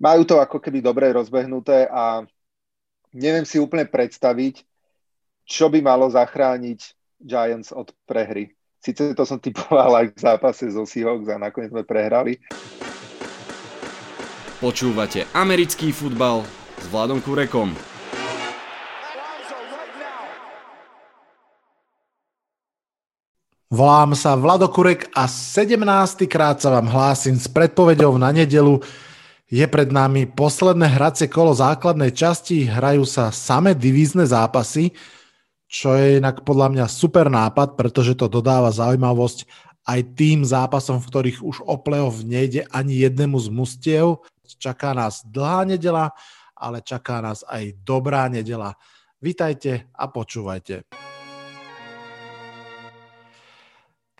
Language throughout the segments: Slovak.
majú to ako keby dobre rozbehnuté a neviem si úplne predstaviť, čo by malo zachrániť Giants od prehry. Sice to som typoval aj v zápase zo Seahawks a nakoniec sme prehrali. Počúvate americký futbal s Vladom Kurekom. Volám sa Vlado Kurek a 17. krát sa vám hlásim s predpovedou na nedelu. Je pred nami posledné hracie kolo základnej časti, hrajú sa samé divízne zápasy čo je inak podľa mňa super nápad, pretože to dodáva zaujímavosť aj tým zápasom, v ktorých už o play-off nejde ani jednému z mustiev. Čaká nás dlhá nedela, ale čaká nás aj dobrá nedela. Vítajte a počúvajte.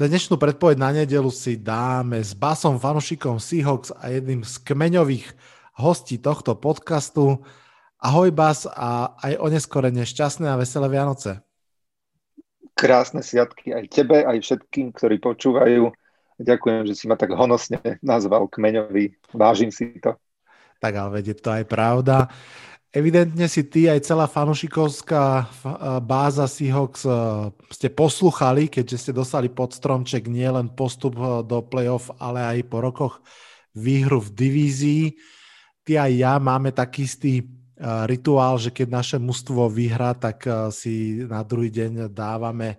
Dnešnú predpoveď na nedelu si dáme s basom fanušikom Seahawks a jedným z kmeňových hostí tohto podcastu. Ahoj Bas a aj oneskorene šťastné a veselé Vianoce. Krásne sviatky aj tebe, aj všetkým, ktorí počúvajú. Ďakujem, že si ma tak honosne nazval kmeňový. Vážim si to. Tak ale vedie to aj pravda. Evidentne si ty aj celá fanušikovská báza Seahawks e, ste posluchali, keďže ste dostali pod stromček nielen postup e, do playoff, ale aj po rokoch výhru v divízii. Ty aj ja máme taký istý rituál, že keď naše mužstvo vyhrá, tak si na druhý deň dávame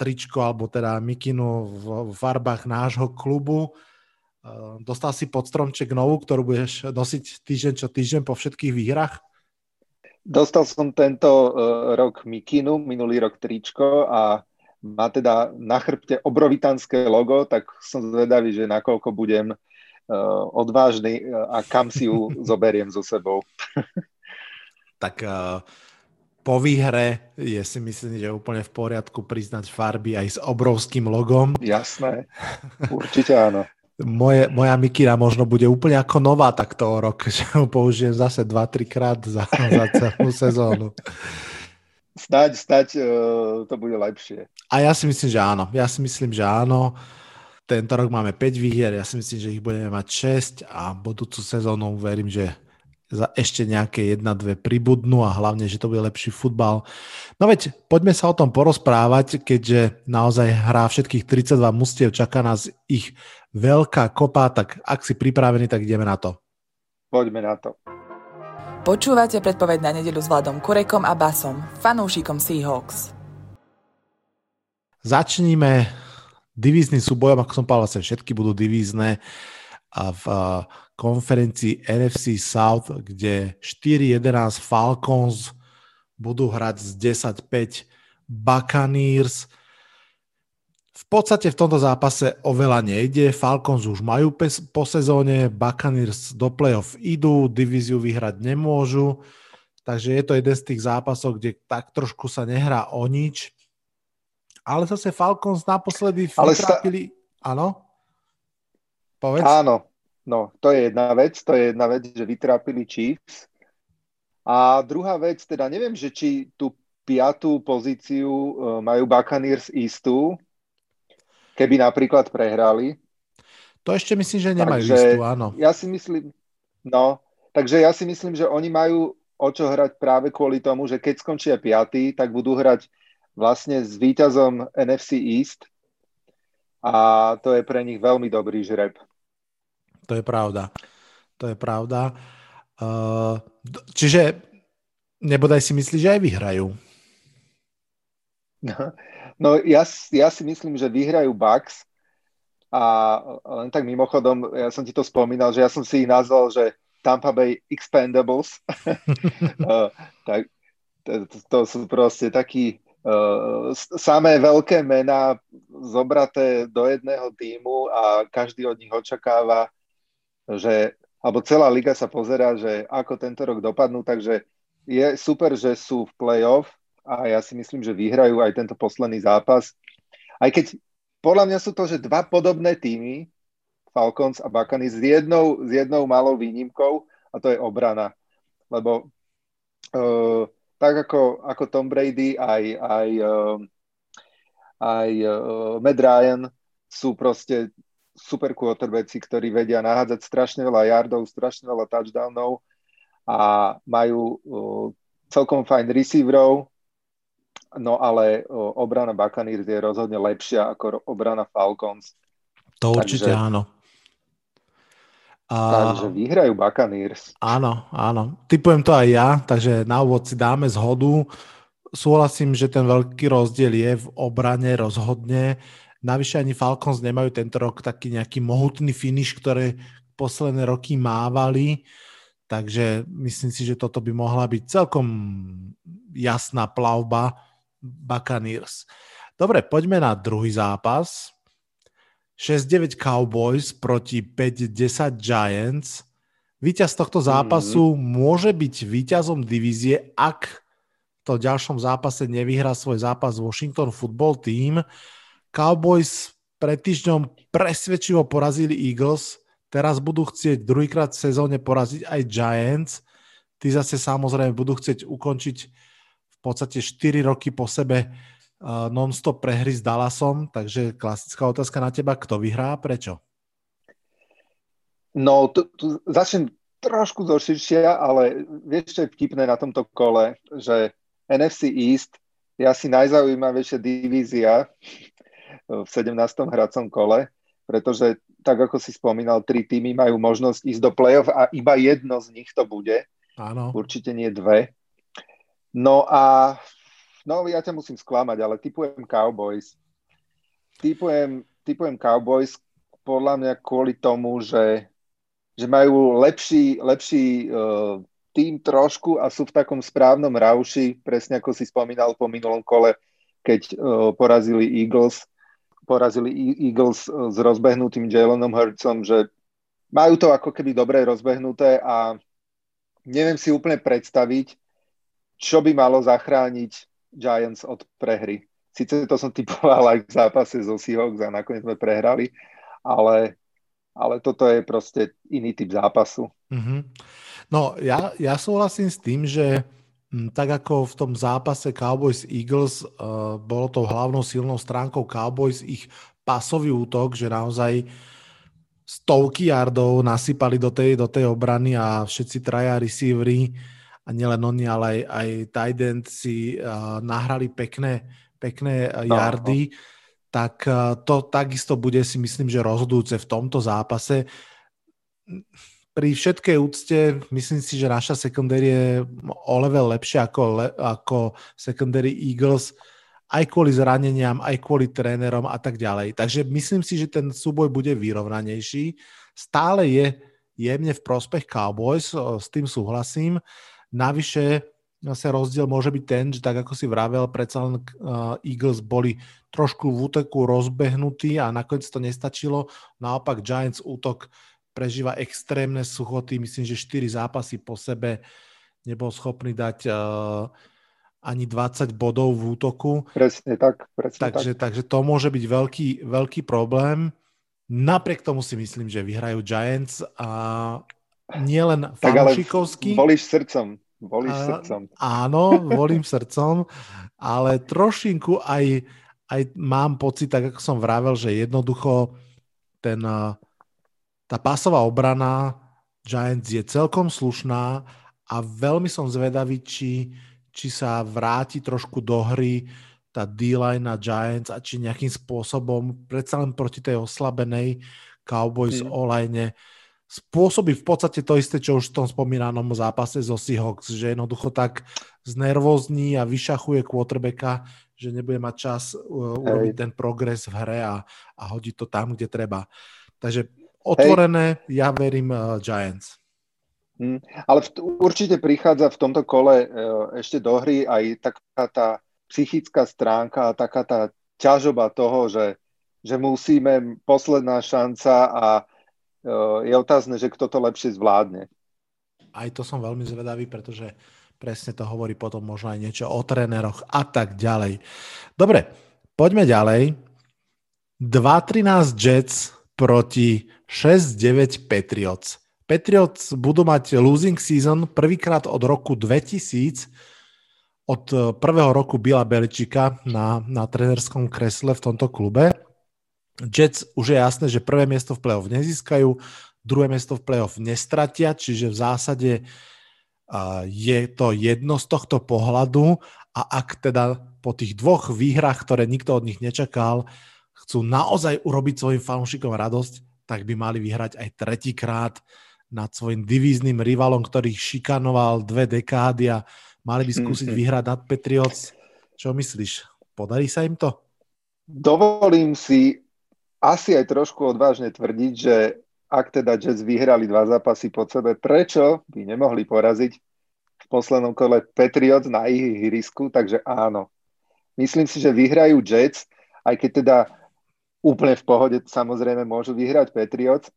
tričko alebo teda mikinu v farbách nášho klubu. Dostal si pod stromček novú, ktorú budeš nosiť týždeň čo týždeň po všetkých výhrách? Dostal som tento uh, rok mikinu, minulý rok tričko a má teda na chrbte obrovitanské logo, tak som zvedavý, že nakoľko budem uh, odvážny a kam si ju zoberiem so sebou. tak po výhre je si myslím, že úplne v poriadku priznať farby aj s obrovským logom. Jasné, určite áno. Moje, moja mikina možno bude úplne ako nová takto o rok, že ho použijem zase 2-3 krát za, za celú sezónu. Snaď, snaď uh, to bude lepšie. A ja si myslím, že áno. Ja si myslím, že áno. Tento rok máme 5 výhier, ja si myslím, že ich budeme mať 6 a budúcu sezónu verím, že za ešte nejaké jedna, dve pribudnú a hlavne, že to bude lepší futbal. No veď, poďme sa o tom porozprávať, keďže naozaj hrá všetkých 32 mustiev, čaká nás ich veľká kopa, tak ak si pripravený, tak ideme na to. Poďme na to. Počúvate predpoveď na nedelu s Vladom Kurekom a Basom, fanúšikom Seahawks. Začníme divíznym súbojom, ako som povedal, vlastne všetky budú divízne a v konferencii NFC South, kde 4-11 Falcons budú hrať z 10-5 Buccaneers. Podstate v tomto zápase oveľa nejde. Falcons už majú po sezóne, Buccaneers do playoff idú, divíziu vyhrať nemôžu. Takže je to jeden z tých zápasov, kde tak trošku sa nehrá o nič. Ale zase Falcons naposledy ale vytrápili... Sta... Áno? Povedz. Áno, no to je jedna vec, to je jedna vec, že vytrápili Chiefs. A druhá vec, teda neviem, že či tú piatú pozíciu uh, majú Buccaneers istú, keby napríklad prehrali. To ešte myslím, že nemajú takže istú, áno. Ja si myslím, no, takže ja si myslím, že oni majú o čo hrať práve kvôli tomu, že keď skončia piatý, tak budú hrať vlastne s víťazom NFC East a to je pre nich veľmi dobrý žreb. To je pravda. To je pravda. Uh, čiže nebodaj si myslíš, že aj vyhrajú? No, no ja, ja si myslím, že vyhrajú Bucks a len tak mimochodom, ja som ti to spomínal, že ja som si ich nazval, že Tampa Bay Expendables. uh, tak, to, to sú proste takí Uh, samé veľké mená zobraté do jedného týmu a každý od nich očakáva, že, alebo celá liga sa pozera, že ako tento rok dopadnú, takže je super, že sú v playoff a ja si myslím, že vyhrajú aj tento posledný zápas. Aj keď podľa mňa sú to, že dva podobné týmy, Falcons a Buccaneers, s jednou, s jednou malou výnimkou a to je obrana. Lebo uh, tak ako, ako Tom Brady, aj, aj, uh, aj uh, Matt Ryan sú proste super quarterbacki, ktorí vedia nahádzať strašne veľa yardov, strašne veľa touchdownov a majú uh, celkom fajn receiverov, no ale obrana Buccaneers je rozhodne lepšia ako obrana Falcons. To určite Takže, áno. A... Takže vyhrajú Buccaneers. Áno, áno. Typujem to aj ja, takže na úvod si dáme zhodu. Súhlasím, že ten veľký rozdiel je v obrane rozhodne. Navyše ani Falcons nemajú tento rok taký nejaký mohutný finish, ktoré posledné roky mávali. Takže myslím si, že toto by mohla byť celkom jasná plavba Buccaneers. Dobre, poďme na druhý zápas. 6-9 Cowboys proti 5-10 Giants. Výťaz tohto zápasu mm. môže byť výťazom divízie, ak v ďalšom zápase nevyhrá svoj zápas Washington Football Team. Cowboys pred týždňom presvedčivo porazili Eagles, teraz budú chcieť druhýkrát v sezóne poraziť aj Giants. Tí zase samozrejme budú chcieť ukončiť v podstate 4 roky po sebe non-stop prehry s Dallasom, takže klasická otázka na teba, kto vyhrá, prečo? No, tu, tu začnem trošku zo širšia, ale vieš, čo je vtipné na tomto kole, že NFC East je asi najzaujímavejšia divízia v 17. hracom kole, pretože tak ako si spomínal, tri týmy majú možnosť ísť do play-off a iba jedno z nich to bude. Áno. Určite nie dve. No a No, ja ťa musím sklamať, ale typujem Cowboys. Typujem, typujem Cowboys podľa mňa kvôli tomu, že, že majú lepší, lepší uh, tým trošku a sú v takom správnom rauši, presne ako si spomínal po minulom kole, keď uh, porazili Eagles, porazili Eagles uh, s rozbehnutým Jalenom Hurtsom, že majú to ako keby dobre rozbehnuté a neviem si úplne predstaviť, čo by malo zachrániť Giants od prehry. Sice to som typoval aj v zápase zo Seahawks a nakoniec sme prehrali, ale, ale toto je proste iný typ zápasu. Mm-hmm. No ja, ja súhlasím s tým, že tak ako v tom zápase Cowboys-Eagles uh, bolo to hlavnou silnou stránkou Cowboys ich pasový útok, že naozaj stovky yardov nasypali do tej, do tej obrany a všetci traja receivery a nielen oni, ale aj, aj tight end si uh, nahrali pekné, pekné uh, jardy, no. tak uh, to takisto bude si myslím, že rozhodujúce v tomto zápase. Pri všetkej úcte myslím si, že naša secondary je o level lepšia ako, le, ako secondary Eagles, aj kvôli zraneniam, aj kvôli trénerom a tak ďalej. Takže myslím si, že ten súboj bude vyrovnanejší. Stále je jemne v prospech Cowboys, s tým súhlasím. Navyše zase rozdiel môže byť ten, že tak ako si vravel, predsa len uh, Eagles boli trošku v úteku rozbehnutí a nakoniec to nestačilo. Naopak Giants útok prežíva extrémne suchoty, myslím, že 4 zápasy po sebe nebol schopný dať uh, ani 20 bodov v útoku. Presne tak. Presne takže, tak. takže to môže byť veľký, veľký problém. Napriek tomu si myslím, že vyhrajú Giants a nielen fanúšikovský. Volíš srdcom. Volíš a, srdcom. Áno, volím srdcom, ale trošinku aj, aj mám pocit, tak ako som vravel, že jednoducho ten, tá pásová obrana Giants je celkom slušná a veľmi som zvedavý, či, či sa vráti trošku do hry tá D-line na Giants a či nejakým spôsobom predsa len proti tej oslabenej Cowboys mm. online spôsobí v podstate to isté, čo už v tom spomínanom zápase zo Seahawks, že jednoducho tak znervozní a vyšachuje quarterbacka, že nebude mať čas uh, urobiť ten progres v hre a, a hodiť to tam, kde treba. Takže otvorené, Hej. ja verím uh, Giants. Hmm, ale v, určite prichádza v tomto kole uh, ešte do hry aj taká tá psychická stránka, taká tá ťažoba toho, že, že musíme, posledná šanca a je otázne, že kto to lepšie zvládne. Aj to som veľmi zvedavý, pretože presne to hovorí potom možno aj niečo o tréneroch a tak ďalej. Dobre, poďme ďalej. 2-13 Jets proti 6-9 Patriots. Patriots budú mať losing season prvýkrát od roku 2000, od prvého roku Bila Beličika na, na trenerskom kresle v tomto klube. Jets už je jasné, že prvé miesto v playoff nezískajú, druhé miesto v playoff nestratia, čiže v zásade je to jedno z tohto pohľadu a ak teda po tých dvoch výhrách, ktoré nikto od nich nečakal, chcú naozaj urobiť svojim fanúšikom radosť, tak by mali vyhrať aj tretíkrát nad svojim divíznym rivalom, ktorý šikanoval dve dekády a mali by skúsiť mm-hmm. vyhrať nad Patriots. Čo myslíš? Podarí sa im to? Dovolím si asi aj trošku odvážne tvrdiť, že ak teda Jets vyhrali dva zápasy pod sebe, prečo by nemohli poraziť v poslednom kole Patriots na ich ihrisku? Takže áno. Myslím si, že vyhrajú Jets, aj keď teda úplne v pohode samozrejme môžu vyhrať Patriots,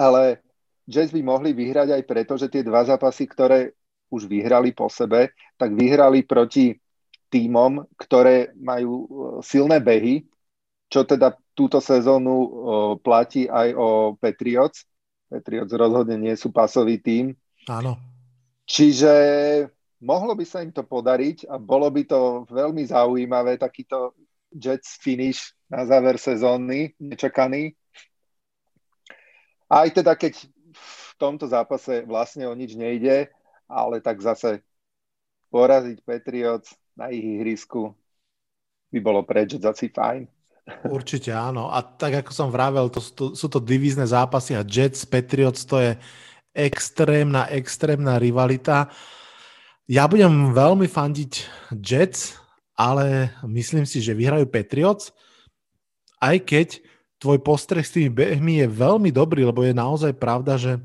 ale Jets by mohli vyhrať aj preto, že tie dva zápasy, ktoré už vyhrali po sebe, tak vyhrali proti týmom, ktoré majú e, silné behy, čo teda túto sezónu o, platí aj o Patriots. Patriots rozhodne nie sú pasový tým. Áno. Čiže mohlo by sa im to podariť a bolo by to veľmi zaujímavé, takýto Jets finish na záver sezóny, nečakaný. Aj teda, keď v tomto zápase vlastne o nič nejde, ale tak zase poraziť Patriots na ich ihrisku by bolo pre Jets fajn. Určite áno. A tak ako som vravel, to, to, sú to divízne zápasy a Jets, Patriots, to je extrémna, extrémna rivalita. Ja budem veľmi fandiť Jets, ale myslím si, že vyhrajú Patriots, aj keď tvoj postreh s tými behmi je veľmi dobrý, lebo je naozaj pravda, že,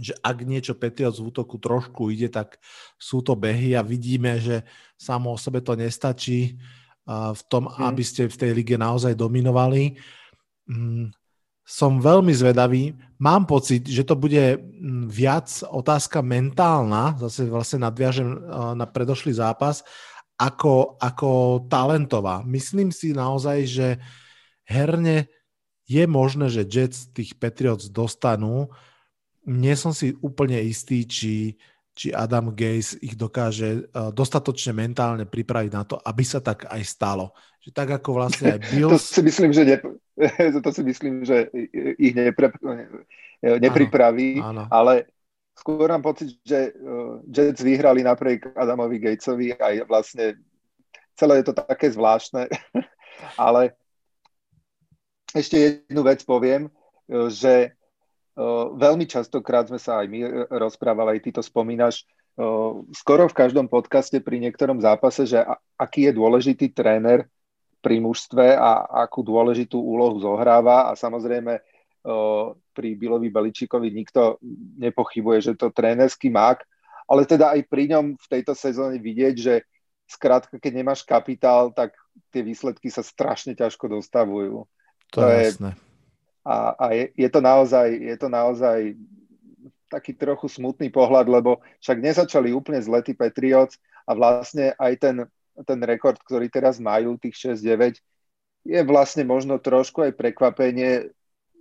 že ak niečo Patriots v útoku trošku ide, tak sú to behy a vidíme, že samo o sebe to nestačí v tom, hmm. aby ste v tej lige naozaj dominovali. Mm, som veľmi zvedavý. Mám pocit, že to bude mm, viac otázka mentálna, zase vlastne nadviažem na predošlý zápas, ako, ako talentová. Myslím si naozaj, že herne je možné, že Jets tých Patriots dostanú. Nie som si úplne istý, či, či Adam Gaze ich dokáže uh, dostatočne mentálne pripraviť na to, aby sa tak aj stalo. Že tak ako vlastne aj Bills... to si myslím, že, ne, to si myslím, že ich nepre, nepripraví, áno, áno. ale skôr mám pocit, že uh, Jets vyhrali napriek Adamovi Gatesovi aj vlastne celé je to také zvláštne, ale ešte jednu vec poviem, že Veľmi častokrát sme sa aj my e, rozprávali, aj ty to spomínaš, skoro v každom podcaste pri niektorom zápase, že aký je dôležitý tréner pri mužstve a akú dôležitú úlohu zohráva a samozrejme pri Bilovi Beličíkovi nikto nepochybuje, že to trénerský mák, ale teda aj pri ňom v tejto sezóne vidieť, že skrátka, keď nemáš kapitál, tak tie výsledky sa strašne ťažko dostavujú. To, to je jasné. A, a je, je, to naozaj, je to naozaj taký trochu smutný pohľad, lebo však nezačali úplne zle tí Patriots a vlastne aj ten, ten rekord, ktorý teraz majú, tých 6-9, je vlastne možno trošku aj prekvapenie,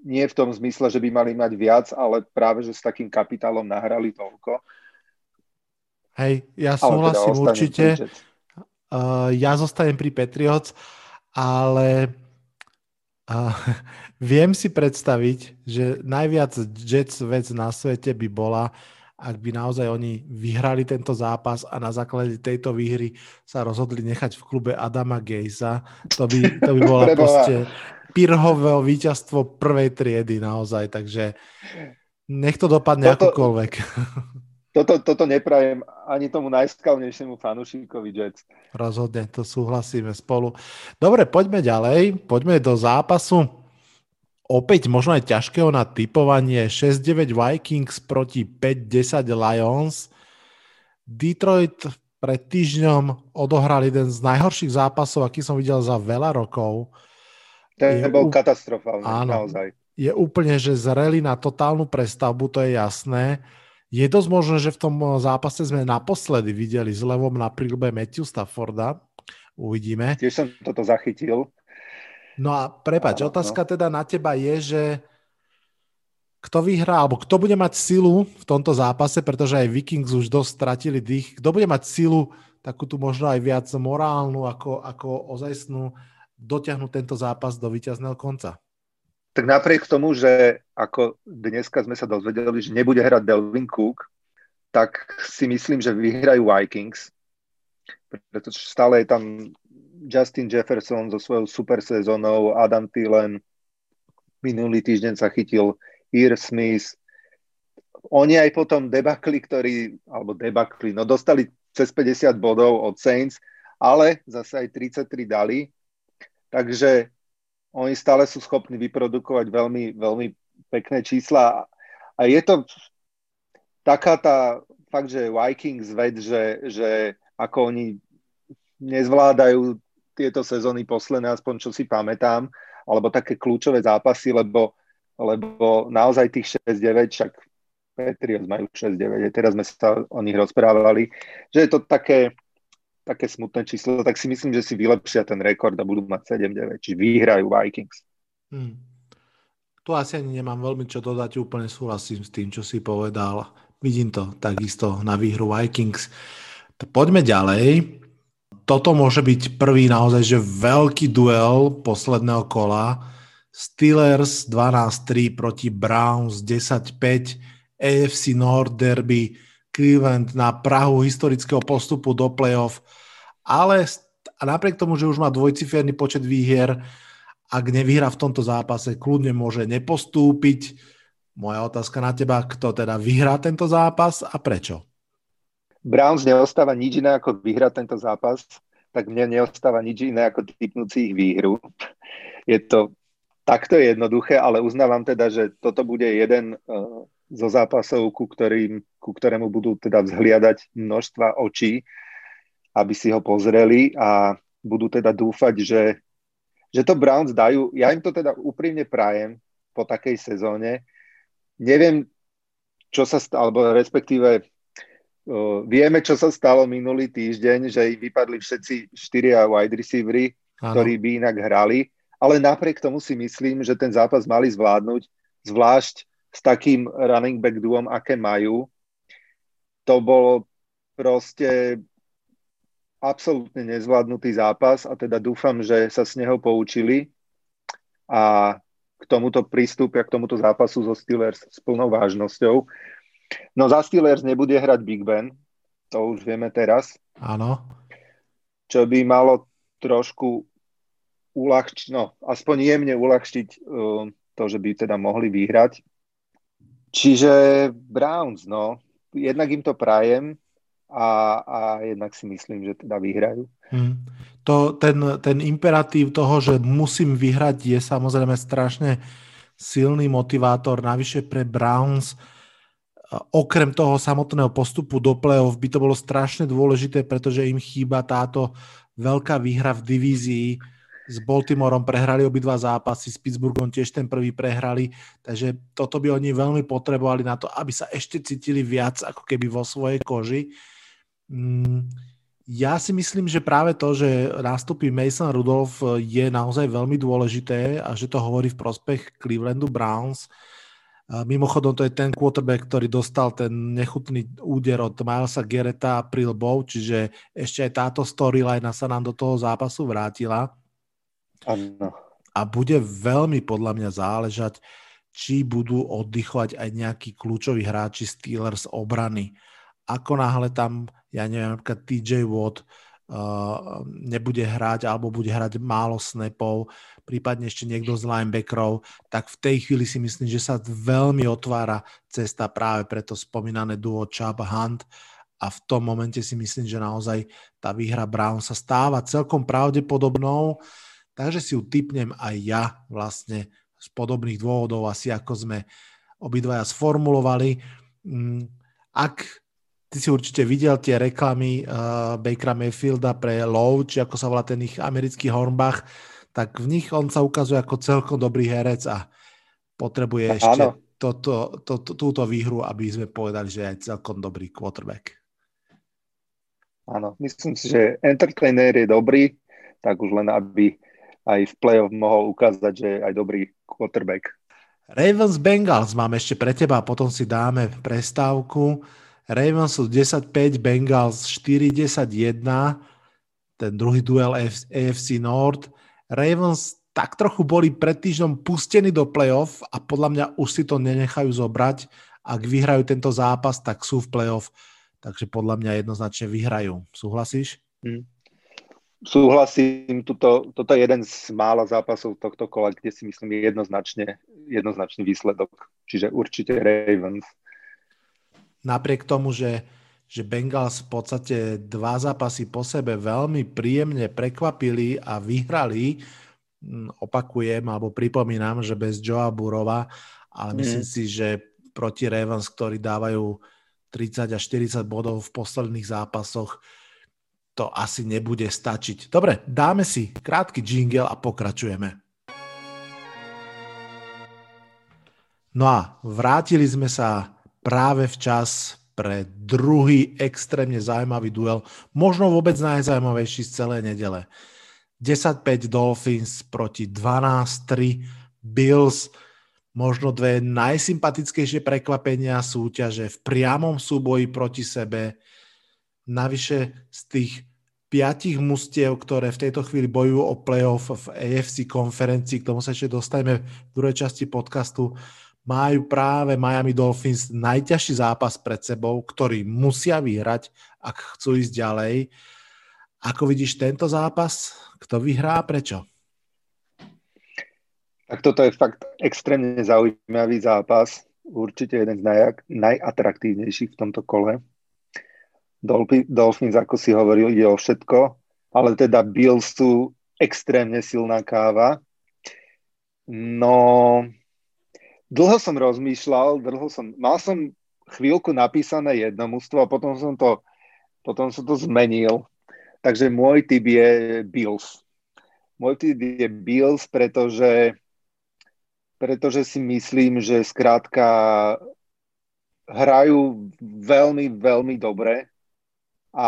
nie v tom zmysle, že by mali mať viac, ale práve, že s takým kapitálom nahrali toľko. Hej, ja teda súhlasím teda určite. Uh, ja zostanem pri Patriots, ale uh, Viem si predstaviť, že najviac Jets vec na svete by bola, ak by naozaj oni vyhrali tento zápas a na základe tejto výhry sa rozhodli nechať v klube Adama Gejsa. To by, to by bola proste pirhové víťazstvo prvej triedy naozaj, takže nech to dopadne toto, akokoľvek. Toto, toto neprajem ani tomu najskalnejšiemu fanúšikovi Jets. Rozhodne, to súhlasíme spolu. Dobre, poďme ďalej, poďme do zápasu opäť možno aj ťažkého na typovanie 6-9 Vikings proti 5-10 Lions. Detroit pred týždňom odohral jeden z najhorších zápasov, aký som videl za veľa rokov. Ten je bol ú... katastrofálny, áno, naozaj. Je úplne, že zreli na totálnu prestavbu, to je jasné. Je dosť možné, že v tom zápase sme naposledy videli s levom na prílbe Matthew Stafforda. Uvidíme. Tiež som toto zachytil. No a prepač, no, otázka no. teda na teba je, že kto vyhrá, alebo kto bude mať silu v tomto zápase, pretože aj Vikings už dosť stratili dých, kto bude mať silu takú tu možno aj viac morálnu ako, ako ozajstnú dotiahnuť tento zápas do víťazného konca. Tak napriek tomu, že ako dneska sme sa dozvedeli, že nebude hrať Delvin Cook, tak si myslím, že vyhrajú Vikings, pretože stále je tam Justin Jefferson so svojou super sezónou, Adam Thielen, minulý týždeň sa chytil Ir Smith. Oni aj potom debakli, ktorí, alebo debakli, no dostali cez 50 bodov od Saints, ale zase aj 33 dali. Takže oni stále sú schopní vyprodukovať veľmi, veľmi pekné čísla. A je to taká tá fakt, že Vikings ved, že, že ako oni nezvládajú tieto sezóny posledné, aspoň čo si pamätám, alebo také kľúčové zápasy, lebo, lebo naozaj tých 6-9, však Patriots majú 6-9, teraz sme sa o nich rozprávali, že je to také, také smutné číslo, tak si myslím, že si vylepšia ten rekord a budú mať 7-9, či vyhrajú Vikings. Hmm. Tu asi ani nemám veľmi čo dodať, úplne súhlasím s tým, čo si povedal. Vidím to takisto na výhru Vikings. Poďme ďalej. Toto môže byť prvý naozaj, že veľký duel posledného kola. Steelers 12-3 proti Browns 10-5, AFC North Derby, Cleveland na Prahu historického postupu do playoff, ale a napriek tomu, že už má dvojciferný počet výhier, ak nevyhrá v tomto zápase, kľudne môže nepostúpiť. Moja otázka na teba, kto teda vyhrá tento zápas a prečo? Browns neostáva nič iné ako vyhrať tento zápas, tak mne neostáva nič iné ako typnúť si ich výhru. Je to takto jednoduché, ale uznávam teda, že toto bude jeden uh, zo zápasov, ku, ktorým, ku ktorému budú teda vzhliadať množstva očí, aby si ho pozreli a budú teda dúfať, že, že to Browns dajú. Ja im to teda úprimne prajem po takej sezóne. Neviem, čo sa stalo, alebo respektíve uh, vieme, čo sa stalo minulý týždeň, že vypadli všetci štyria wide receivery, ktorí by inak hrali, ale napriek tomu si myslím, že ten zápas mali zvládnuť, zvlášť s takým running back duom, aké majú. To bol proste absolútne nezvládnutý zápas a teda dúfam, že sa z neho poučili a k tomuto prístupia, k tomuto zápasu so Steelers s plnou vážnosťou. No za Steelers nebude hrať Big Ben, to už vieme teraz. Áno. Čo by malo trošku uľahčiť, no aspoň jemne uľahčiť uh, to, že by teda mohli vyhrať. Čiže Browns, no, jednak im to prajem a, a jednak si myslím, že teda vyhrajú. Hmm. To, ten, ten imperatív toho, že musím vyhrať, je samozrejme strašne silný motivátor. Navyše pre Browns, okrem toho samotného postupu do play-off, by to bolo strašne dôležité, pretože im chýba táto veľká výhra v divízii s Baltimoreom prehrali obidva zápasy, s Pittsburghom tiež ten prvý prehrali, takže toto by oni veľmi potrebovali na to, aby sa ešte cítili viac ako keby vo svojej koži. Mm, ja si myslím, že práve to, že nástupí Mason Rudolph je naozaj veľmi dôležité a že to hovorí v prospech Clevelandu Browns. Mimochodom, to je ten quarterback, ktorý dostal ten nechutný úder od Milesa Gereta a Prilbov, čiže ešte aj táto storyline sa nám do toho zápasu vrátila. Ano. A bude veľmi podľa mňa záležať, či budú oddychovať aj nejakí kľúčoví hráči Steelers obrany. Ako náhle tam, ja neviem, napríklad TJ Watt uh, nebude hrať alebo bude hrať málo snapov, prípadne ešte niekto z linebackerov, tak v tej chvíli si myslím, že sa veľmi otvára cesta práve pre to spomínané duo Chubb Hunt a v tom momente si myslím, že naozaj tá výhra Brown sa stáva celkom pravdepodobnou. Uh, Takže si ju typnem aj ja vlastne z podobných dôvodov, asi ako sme obidvaja sformulovali. Mm, ak ty si určite videl tie reklamy uh, Bakera Mayfielda pre Low, či ako sa volá ten ich americký Hornbach, tak v nich on sa ukazuje ako celkom dobrý herec a potrebuje ešte to, to, to, to, túto výhru, aby sme povedali, že je celkom dobrý quarterback. Áno, myslím si, že entertainer je dobrý, tak už len aby aj v play-off mohol ukázať, že je aj dobrý quarterback. Ravens Bengals mám ešte pre teba, potom si dáme prestávku. Ravens sú 10-5, Bengals 4-10-1, ten druhý duel AFC North. Ravens tak trochu boli pred týždňom pustení do playoff a podľa mňa už si to nenechajú zobrať. Ak vyhrajú tento zápas, tak sú v playoff, takže podľa mňa jednoznačne vyhrajú. Súhlasíš? Hmm. Súhlasím, tuto, toto je jeden z mála zápasov tohto kola, kde si myslím jednoznačne, jednoznačný výsledok. Čiže určite Ravens. Napriek tomu, že, že Bengals v podstate dva zápasy po sebe veľmi príjemne prekvapili a vyhrali, opakujem alebo pripomínam, že bez Joa Burova, ale mm. myslím si, že proti Ravens, ktorí dávajú 30 až 40 bodov v posledných zápasoch, to asi nebude stačiť. Dobre, dáme si krátky jingle a pokračujeme. No a vrátili sme sa práve včas pre druhý extrémne zaujímavý duel, možno vôbec najzaujímavejší z celej nedele. 10-5 Dolphins proti 12-3 Bills. Možno dve najsympatickejšie prekvapenia súťaže v priamom súboji proti sebe. Navyše z tých piatich mustiev, ktoré v tejto chvíli bojujú o playoff v AFC konferencii, k tomu sa ešte dostaneme v druhej časti podcastu, majú práve Miami Dolphins najťažší zápas pred sebou, ktorý musia vyhrať, ak chcú ísť ďalej. Ako vidíš tento zápas? Kto vyhrá a prečo? Tak toto je fakt extrémne zaujímavý zápas. Určite jeden z naj, najatraktívnejších v tomto kole. Dolphins, ako si hovoril, ide o všetko, ale teda Bills sú extrémne silná káva. No, dlho som rozmýšľal, dlho som, mal som chvíľku napísané jedno mústvo a potom som to, potom som to zmenil Takže môj typ je Bills. Môj typ je Bills, pretože, pretože si myslím, že skrátka hrajú veľmi, veľmi dobre a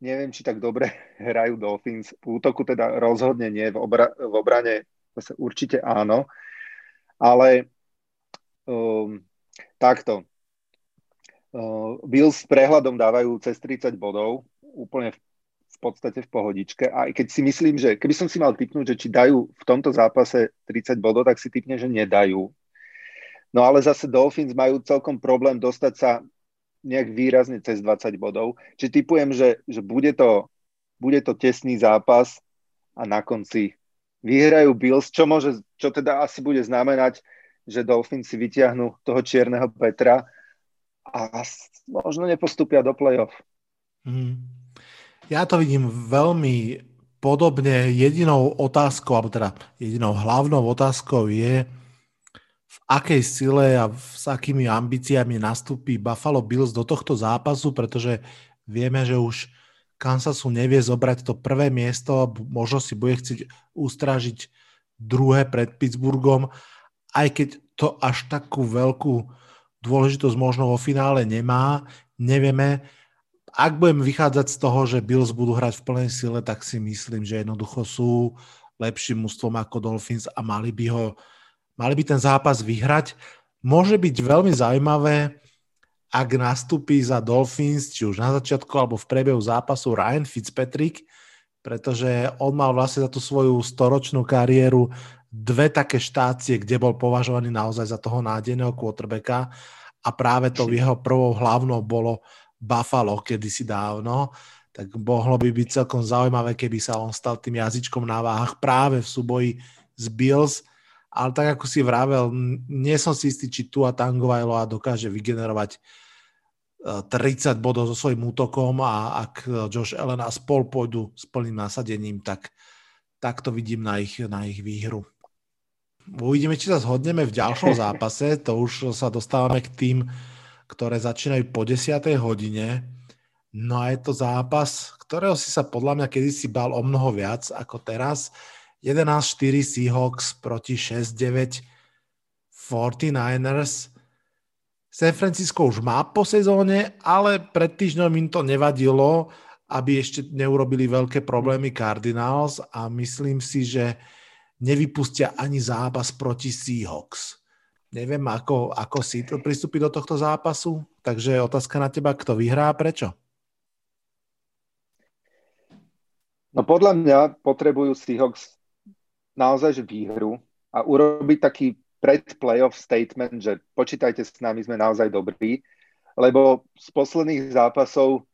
neviem, či tak dobre hrajú Dolphins. V útoku teda rozhodne nie, v, obra- v obrane zase určite áno, ale um, takto. Uh, Bills s prehľadom dávajú cez 30 bodov, úplne v, v podstate v pohodičke. A keď si myslím, že keby som si mal typnúť, že či dajú v tomto zápase 30 bodov, tak si typne, že nedajú. No ale zase Dolphins majú celkom problém dostať sa nejak výrazne cez 20 bodov. Čiže typujem, že, že bude, to, bude to tesný zápas a na konci vyhrajú Bills, čo, môže, čo teda asi bude znamenať, že Dolphins si vyťahnú toho čierneho Petra a možno nepostupia do play-off. Mm. Ja to vidím veľmi podobne. Jedinou otázkou, alebo teda jedinou hlavnou otázkou je, v akej sile a s akými ambíciami nastúpi Buffalo Bills do tohto zápasu, pretože vieme, že už Kansasu nevie zobrať to prvé miesto, možno si bude chcieť ustrážiť druhé pred Pittsburghom, aj keď to až takú veľkú dôležitosť možno vo finále nemá, nevieme. Ak budem vychádzať z toho, že Bills budú hrať v plnej sile, tak si myslím, že jednoducho sú lepším mústvom ako Dolphins a mali by ho, mali by ten zápas vyhrať. Môže byť veľmi zaujímavé, ak nastúpi za Dolphins, či už na začiatku alebo v priebehu zápasu Ryan Fitzpatrick, pretože on mal vlastne za tú svoju storočnú kariéru dve také štácie, kde bol považovaný naozaj za toho nádejného quarterbacka. A práve to jeho prvou hlavnou bolo Buffalo kedysi dávno, tak mohlo by byť celkom zaujímavé, keby sa on stal tým jazyčkom na váhach práve v súboji z Bills, ale tak ako si vravel, nie som si istý, či tu a Tangovailoa dokáže vygenerovať 30 e, bodov so svojím útokom a ak Josh Allen a spol pôjdu s plným nasadením, tak, tak to vidím na ich, na ich výhru. Uvidíme, či sa zhodneme v ďalšom zápase, to už sa dostávame k tým ktoré začínajú po 10. hodine. No a je to zápas, ktorého si sa podľa mňa kedysi bal o mnoho viac ako teraz. 11-4 Seahawks proti 6-9 49ers. San Francisco už má po sezóne, ale pred týždňom im to nevadilo, aby ešte neurobili veľké problémy Cardinals a myslím si, že nevypustia ani zápas proti Seahawks. Neviem, ako, ako to pristúpi do tohto zápasu, takže otázka na teba, kto vyhrá a prečo? No podľa mňa potrebujú Seahawks naozaj výhru a urobiť taký pred-playoff statement, že počítajte s nami, sme naozaj dobrí, lebo z posledných zápasov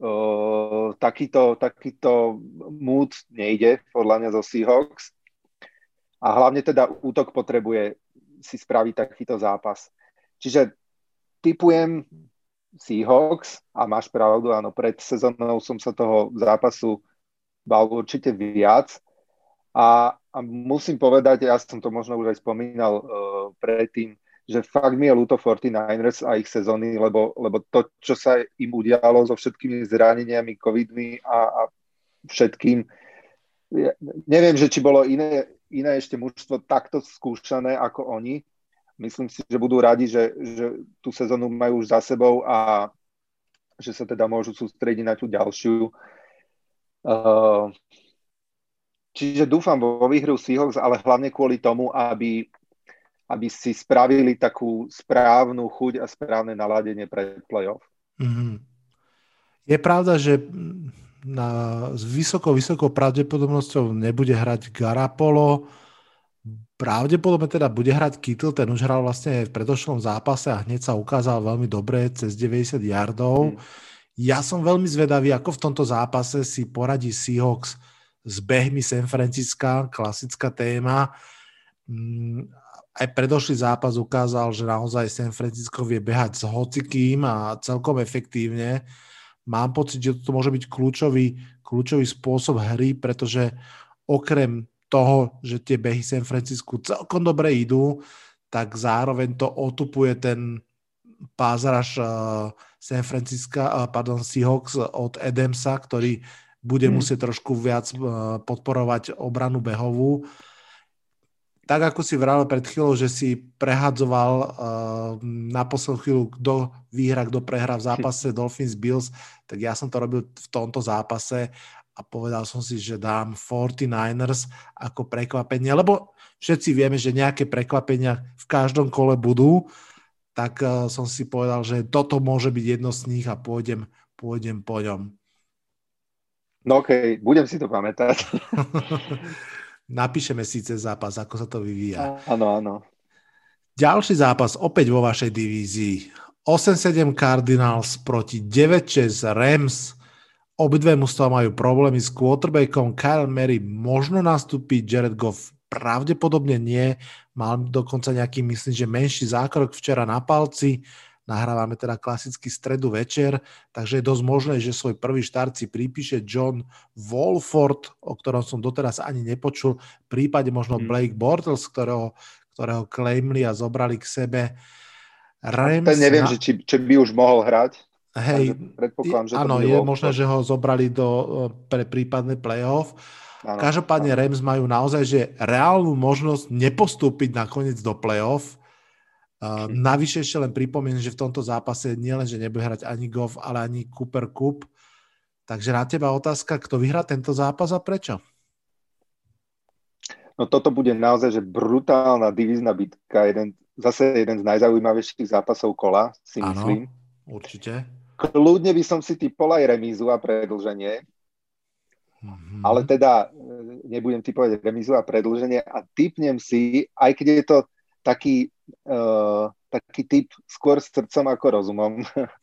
uh, takýto, takýto mood nejde podľa mňa zo Seahawks a hlavne teda útok potrebuje si spraviť takýto zápas. Čiže typujem Seahawks a máš pravdu, áno, pred sezónou som sa toho zápasu bal určite viac a, a musím povedať, ja som to možno už aj spomínal uh, predtým, že fakt mi je ľúto 49ers a ich sezóny, lebo, lebo to, čo sa im udialo so všetkými zraneniami, covidmi a, a všetkým, ja, neviem, že či bolo iné, iné ešte mužstvo takto skúšané ako oni. Myslím si, že budú radi, že, že tú sezónu majú už za sebou a že sa teda môžu sústrediť na tú ďalšiu. Uh, čiže dúfam vo výhru Seahawks, ale hlavne kvôli tomu, aby, aby si spravili takú správnu chuť a správne naladenie pre playoff. Mm-hmm. Je pravda, že na, s vysokou, vysokou pravdepodobnosťou nebude hrať Garapolo. Pravdepodobne teda bude hrať Kittle, ten už hral vlastne v predošlom zápase a hneď sa ukázal veľmi dobre cez 90 yardov. Mm. Ja som veľmi zvedavý, ako v tomto zápase si poradí Seahawks s behmi San Francisca, klasická téma. Mm, aj predošlý zápas ukázal, že naozaj San Francisco vie behať s hocikým a celkom efektívne mám pocit, že to môže byť kľúčový, kľúčový spôsob hry, pretože okrem toho, že tie behy San Francisco celkom dobre idú, tak zároveň to otupuje ten pázraž uh, San Francisco, uh, pardon, Seahawks od Adamsa, ktorý bude hmm. musieť trošku viac uh, podporovať obranu behovú tak ako si vral pred chvíľou, že si prehadzoval uh, na poslednú chvíľu, kto vyhra, kto prehrá v zápase Dolphins Bills, tak ja som to robil v tomto zápase a povedal som si, že dám 49ers ako prekvapenie, lebo všetci vieme, že nejaké prekvapenia v každom kole budú, tak uh, som si povedal, že toto môže byť jedno z nich a pôjdem, pôjdem po ňom. No okej, okay, budem si to pamätať. Napíšeme síce zápas, ako sa to vyvíja. Áno, áno. Ďalší zápas opäť vo vašej divízii. 8-7 Cardinals proti 9-6 Rams. Obidve mužstva majú problémy s quarterbackom. Kyle Mary možno nastúpiť, Jared Goff pravdepodobne nie. Mal dokonca nejaký, myslím, že menší zákrok včera na palci. Nahrávame teda klasický stredu večer, takže je dosť možné, že svoj prvý štart si pripíše John Wolford, o ktorom som doteraz ani nepočul, v prípade možno hmm. Blake Bortles, ktorého, ktorého claimli a zobrali k sebe. Rams Ten neviem, na... že či, či by už mohol hrať. Hej, že áno, je možné, že ho zobrali do, pre prípadný playoff. Ano, Každopádne Rams majú naozaj že reálnu možnosť nepostúpiť nakoniec do playoff, Uh, navyše ešte len pripomeniem, že v tomto zápase nielen, že nebude hrať ani Goff, ale ani Cooper Cup. Takže na teba otázka, kto vyhrá tento zápas a prečo? No toto bude naozaj že brutálna divízna bitka, jeden, zase jeden z najzaujímavejších zápasov kola, si ano, myslím. určite. Kľudne by som si typol aj remízu a predlženie, mm-hmm. ale teda e, nebudem typovať remízu a predlženie a typnem si, aj keď je to taký uh, taký typ skôr srdcom ako rozumom,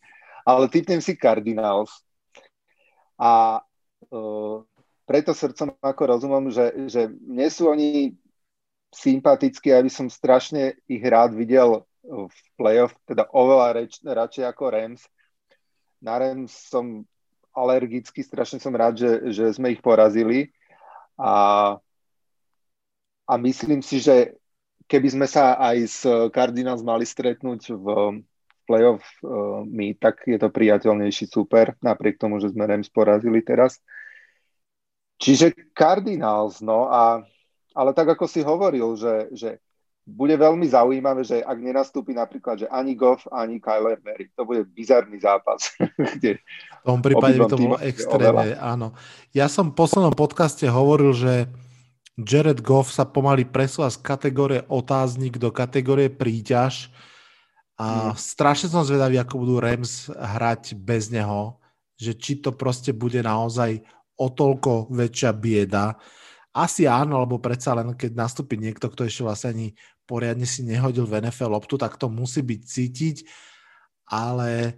ale typnem si Cardinals. A uh, preto srdcom ako rozumom, že, že mne sú oni sympatickí, aby som strašne ich rád videl v playoff, teda oveľa reč, radšej ako Rams. Na Rams som alergický, strašne som rád, že, že sme ich porazili. A, a myslím si, že keby sme sa aj s Cardinals mali stretnúť v playoff uh, my, tak je to priateľnejší super, napriek tomu, že sme Rams porazili teraz. Čiže Cardinals, no a ale tak ako si hovoril, že, že bude veľmi zaujímavé, že ak nenastúpi napríklad, že ani Goff, ani Kyler Murray, to bude bizarný zápas. Kde v tom prípade by to bolo extrémne, áno. Ja som v poslednom podcaste hovoril, že Jared Goff sa pomaly presúva z kategórie otáznik do kategórie príťaž a mm. strašne som zvedavý, ako budú Rams hrať bez neho, že či to proste bude naozaj o toľko väčšia bieda. Asi áno, lebo predsa len keď nastúpi niekto, kto ešte vlastne ani poriadne si nehodil v NFL loptu, tak to musí byť cítiť, ale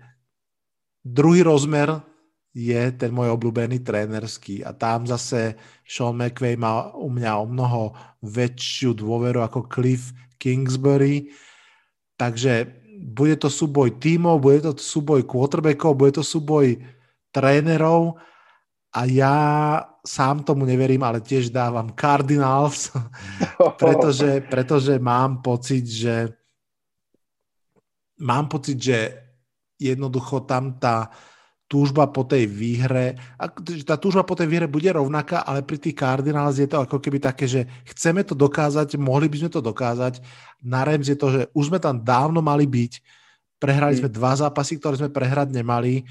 druhý rozmer je ten môj obľúbený trénerský. A tam zase Sean McVay má u mňa o mnoho väčšiu dôveru ako Cliff Kingsbury, takže bude to súboj tímov, bude to súboj quarterbackov, bude to súboj trénerov. A ja sám tomu neverím, ale tiež dávam Cardinals, pretože, pretože mám pocit, že mám pocit, že jednoducho tam tá túžba po tej výhre, tá túžba po tej výhre bude rovnaká, ale pri tých Cardinals je to ako keby také, že chceme to dokázať, mohli by sme to dokázať. Na Rams je to, že už sme tam dávno mali byť, prehrali mm. sme dva zápasy, ktoré sme prehrať nemali,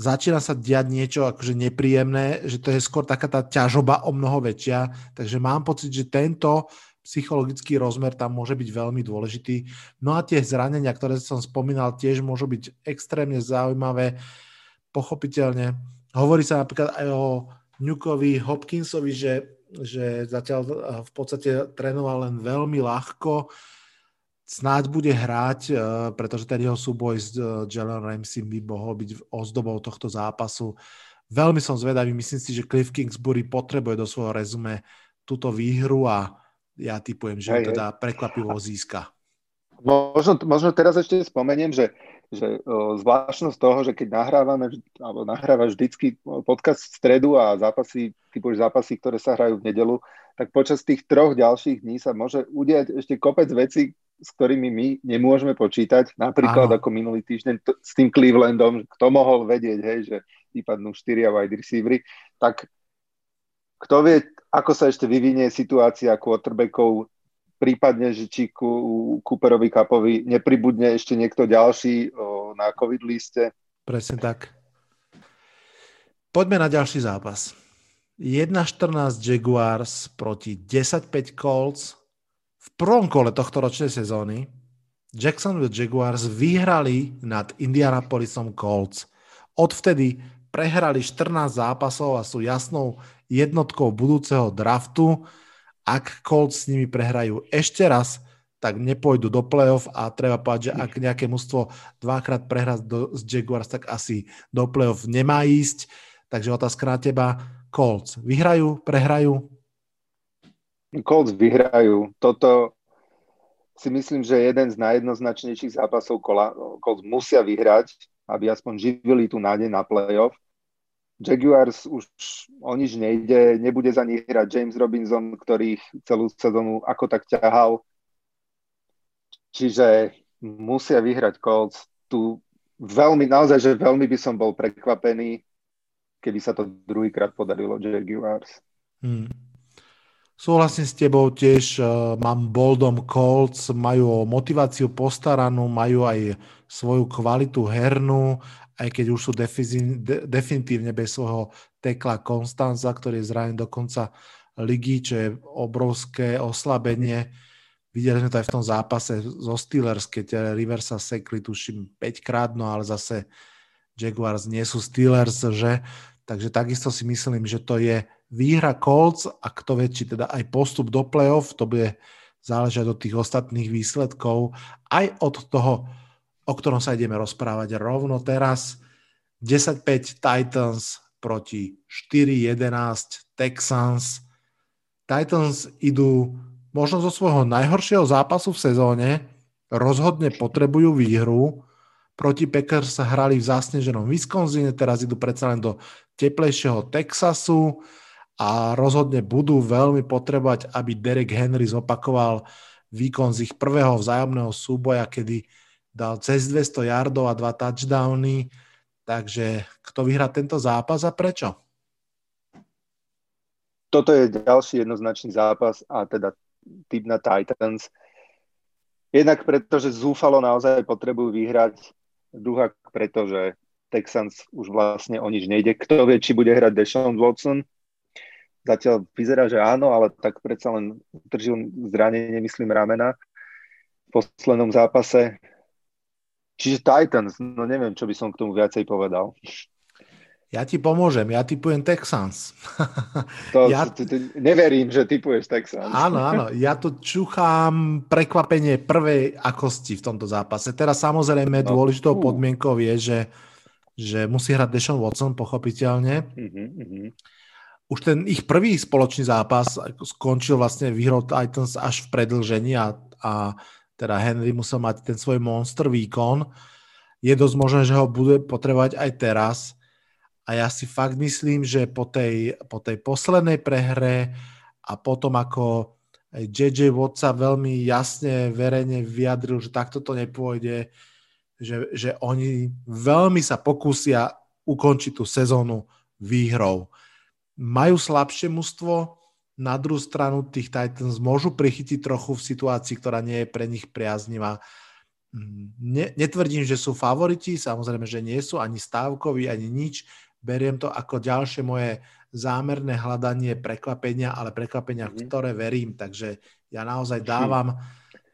začína sa diať niečo akože nepríjemné, že to je skôr taká tá ťažoba o mnoho väčšia, takže mám pocit, že tento psychologický rozmer tam môže byť veľmi dôležitý. No a tie zranenia, ktoré som spomínal, tiež môžu byť extrémne zaujímavé. Pochopiteľne. Hovorí sa napríklad aj o Nukovi Hopkinsovi, že, že zatiaľ v podstate trénoval len veľmi ľahko snáď bude hrať, eh, pretože ten jeho súboj s eh, Jalen Ramsey by mohol byť ozdobou tohto zápasu. Veľmi som zvedavý, myslím si, že Cliff Kingsbury potrebuje do svojho rezume túto výhru a ja typujem, že hej, teda prekvapivo získa. Možno, možno teraz ešte spomeniem, že, že o, zvláštnosť toho, že keď nahrávame, alebo nahrávaš vždycky podcast v stredu a zápasy, typuješ zápasy, ktoré sa hrajú v nedelu, tak počas tých troch ďalších dní sa môže udiať ešte kopec vecí, s ktorými my nemôžeme počítať, napríklad Áno. ako minulý týždeň t- s tým Clevelandom, kto mohol vedieť, hej, že vypadnú štyria wide receivery, tak kto vie, ako sa ešte vyvinie situácia quarterbackov, prípadne, že či ku Cooperovi Cupovi nepribudne ešte niekto ďalší o, na COVID liste. Presne tak. Poďme na ďalší zápas. 1.14 Jaguars proti 10.5 Colts v prvom kole tohto ročnej sezóny Jacksonville Jaguars vyhrali nad Indianapolisom Colts. Odvtedy prehrali 14 zápasov a sú jasnou jednotkou budúceho draftu. Ak Colts s nimi prehrajú ešte raz, tak nepôjdu do playoff a treba povedať, že ak nejaké mužstvo dvakrát prehrá z Jaguars, tak asi do playoff nemá ísť. Takže otázka na teba, Colts vyhrajú, prehrajú? Colts vyhrajú. Toto si myslím, že je jeden z najjednoznačnejších zápasov. Colts musia vyhrať, aby aspoň živili tú nádej na playoff. Jaguars už o nič nejde, nebude za nich hrať James Robinson, ktorý celú sezónu ako tak ťahal. Čiže musia vyhrať Colts. Tu veľmi, naozaj, že veľmi by som bol prekvapený, keby sa to druhýkrát podarilo Jaguars. Hmm. Súhlasím s tebou tiež, uh, mám Boldom Colts, majú motiváciu postaranú, majú aj svoju kvalitu hernú, aj keď už sú defizín, de, definitívne bez svojho tekla Konstanza, ktorý je zranený do konca ligy, čo je obrovské oslabenie. Videli sme to aj v tom zápase zo Steelers, keď Rivers sa sekli, tuším, 5 krát, no ale zase Jaguars nie sú Steelers, že? Takže takisto si myslím, že to je výhra Colts a kto vie, či teda aj postup do playoff, to bude záležať od tých ostatných výsledkov, aj od toho, o ktorom sa ideme rozprávať rovno teraz. 10-5 Titans proti 4-11 Texans. Titans idú možno zo svojho najhoršieho zápasu v sezóne, rozhodne potrebujú výhru. Proti Packers sa hrali v zasneženom Wisconsine, teraz idú predsa len do teplejšieho Texasu a rozhodne budú veľmi potrebovať, aby Derek Henry zopakoval výkon z ich prvého vzájomného súboja, kedy dal cez 200 yardov a dva touchdowny. Takže kto vyhrá tento zápas a prečo? Toto je ďalší jednoznačný zápas a teda typ na Titans. Jednak preto, že zúfalo naozaj potrebujú vyhrať, druhá preto, že Texans už vlastne o nič nejde. Kto vie, či bude hrať Deshaun Watson, Zatiaľ vyzerá, že áno, ale tak predsa len držil zranenie, myslím, ramena v poslednom zápase. Čiže Titans, no neviem, čo by som k tomu viacej povedal. Ja ti pomôžem, ja typujem Texans. To, ja... to, to, neverím, že typuješ Texans. Áno, áno, ja tu čuchám prekvapenie prvej akosti v tomto zápase. Teraz samozrejme no. dôležitou uh. podmienkou je, že, že musí hrať Deshaun Watson, pochopiteľne. Uh-huh. Už ten ich prvý spoločný zápas skončil vlastne výhrou Titans až v predlžení a, a teda Henry musel mať ten svoj monster výkon. Je dosť možné, že ho bude potrebovať aj teraz a ja si fakt myslím, že po tej, po tej poslednej prehre a potom ako JJ Watt sa veľmi jasne verejne vyjadril, že takto to nepôjde, že, že oni veľmi sa pokúsia ukončiť tú sezónu výhrou. Majú slabšie mužstvo, na druhú stranu tých Titans môžu prichytiť trochu v situácii, ktorá nie je pre nich priaznivá. Ne, netvrdím, že sú favoriti, samozrejme, že nie sú ani stávkoví, ani nič, beriem to ako ďalšie moje zámerné hľadanie prekvapenia, ale prekvapenia, v mhm. ktoré verím. Takže ja naozaj dávam